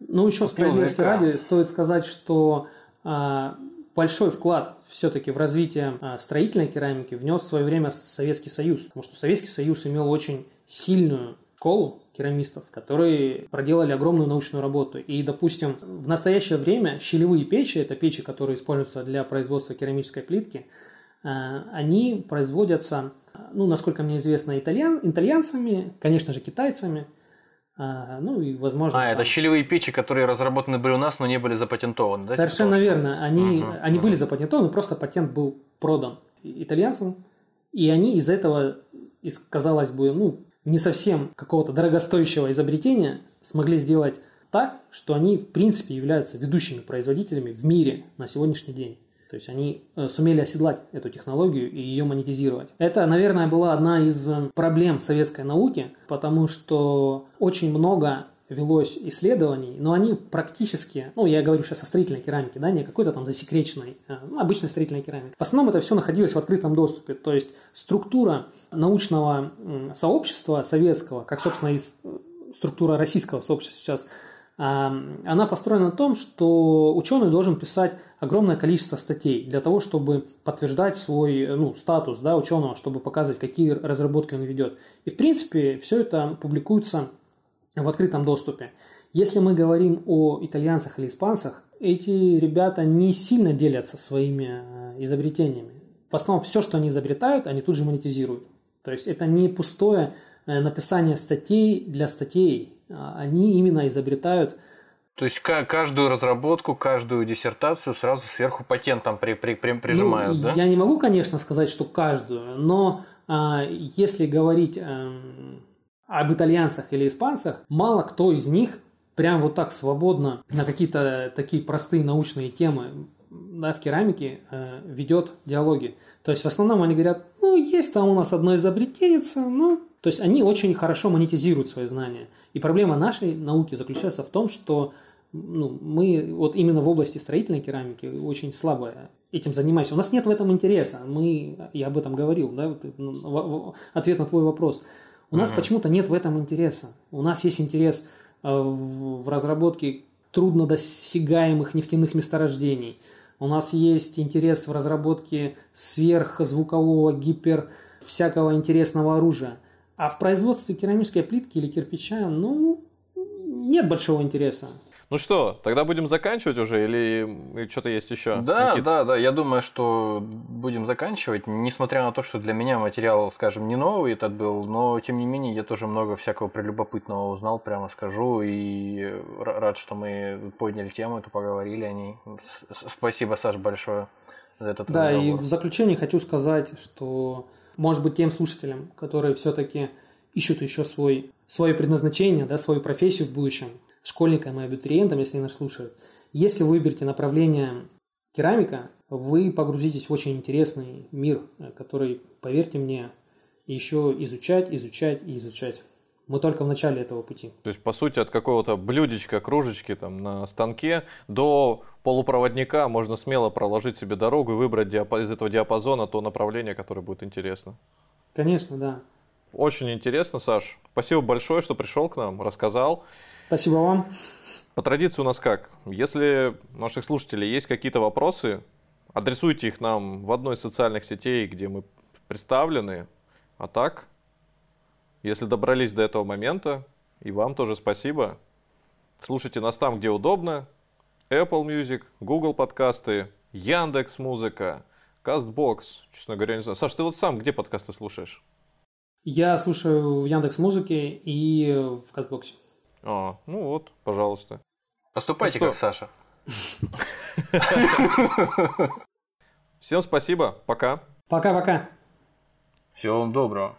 Ну, еще справедливости ради, стоит сказать, что а, большой вклад все-таки в развитие а, строительной керамики внес в свое время Советский Союз. Потому что Советский Союз имел очень сильную школу керамистов, которые проделали огромную научную работу. И, допустим, в настоящее время щелевые печи, это печи, которые используются для производства керамической плитки, а, они производятся, ну, насколько мне известно, итальян, итальянцами, конечно же, китайцами – а, ну и возможно. А, там... это щелевые печи, которые разработаны были у нас, но не были запатентованы, да? Совершенно типа верно. Они, угу, они угу. были запатентованы, просто патент был продан итальянцам, и они из этого, из, казалось бы, ну, не совсем какого-то дорогостоящего изобретения смогли сделать так, что они, в принципе, являются ведущими производителями в мире на сегодняшний день. То есть они э, сумели оседлать эту технологию и ее монетизировать. Это, наверное, была одна из э, проблем советской науки, потому что очень много велось исследований, но они практически, ну, я говорю сейчас о строительной керамике, да, не какой-то там засекреченной, э, ну, обычной строительной керамике. В основном это все находилось в открытом доступе, то есть структура научного сообщества советского, как, собственно, и структура российского сообщества сейчас – она построена на том, что ученый должен писать огромное количество статей для того, чтобы подтверждать свой ну, статус да, ученого, чтобы показывать, какие разработки он ведет. И, в принципе, все это публикуется в открытом доступе. Если мы говорим о итальянцах или испанцах, эти ребята не сильно делятся своими э, изобретениями. В основном все, что они изобретают, они тут же монетизируют. То есть это не пустое написание статей для статей, а, они именно изобретают то есть каждую разработку, каждую диссертацию сразу сверху патентом при, при, при, прижимают, ну, да? Я не могу, конечно, сказать, что каждую, но а, если говорить а, об итальянцах или испанцах, мало кто из них прям вот так свободно на какие-то такие простые научные темы да, в керамике э, ведет диалоги. То есть в основном они говорят, ну, есть там у нас одно изобретение, ну, то есть они очень хорошо монетизируют свои знания. И проблема нашей науки заключается в том, что ну, мы вот именно в области строительной керамики очень слабо этим занимаемся. У нас нет в этом интереса. Мы, я об этом говорил, да, ну, ответ на твой вопрос. У нас uh-huh. почему-то нет в этом интереса. У нас есть интерес э, в разработке труднодосягаемых нефтяных месторождений. У нас есть интерес в разработке сверхзвукового гипер всякого интересного оружия. А в производстве керамической плитки или кирпича, ну, нет большого интереса. Ну что, тогда будем заканчивать уже или что-то есть еще? Да, Никит? да, да. Я думаю, что будем заканчивать. Несмотря на то, что для меня материал, скажем, не новый этот был, но тем не менее я тоже много всякого прелюбопытного узнал, прямо скажу. И рад, что мы подняли тему, эту поговорили о ней. Спасибо, Саш, большое за этот Да, разговор. и в заключение хочу сказать, что может быть, тем слушателям, которые все-таки ищут еще свой, свое предназначение, да, свою профессию в будущем, школьникам и абитуриентам, если нас слушают. Если вы выберете направление керамика, вы погрузитесь в очень интересный мир, который, поверьте мне, еще изучать, изучать и изучать. Мы только в начале этого пути. То есть, по сути, от какого-то блюдечка, кружечки там на станке до полупроводника можно смело проложить себе дорогу и выбрать из этого диапазона то направление, которое будет интересно. Конечно, да. Очень интересно, Саш. Спасибо большое, что пришел к нам, рассказал. Спасибо вам. По традиции у нас как? Если у наших слушателей есть какие-то вопросы, адресуйте их нам в одной из социальных сетей, где мы представлены. А так, если добрались до этого момента, и вам тоже спасибо. Слушайте нас там, где удобно. Apple Music, Google подкасты, Яндекс Музыка, Castbox. Честно говоря, не знаю. Саш, ты вот сам где подкасты слушаешь? Я слушаю в Яндекс Музыке и в Castbox. А, ну вот, пожалуйста. Поступайте ну, как Саша. (laughs) Всем спасибо. Пока. Пока-пока. Всего вам доброго.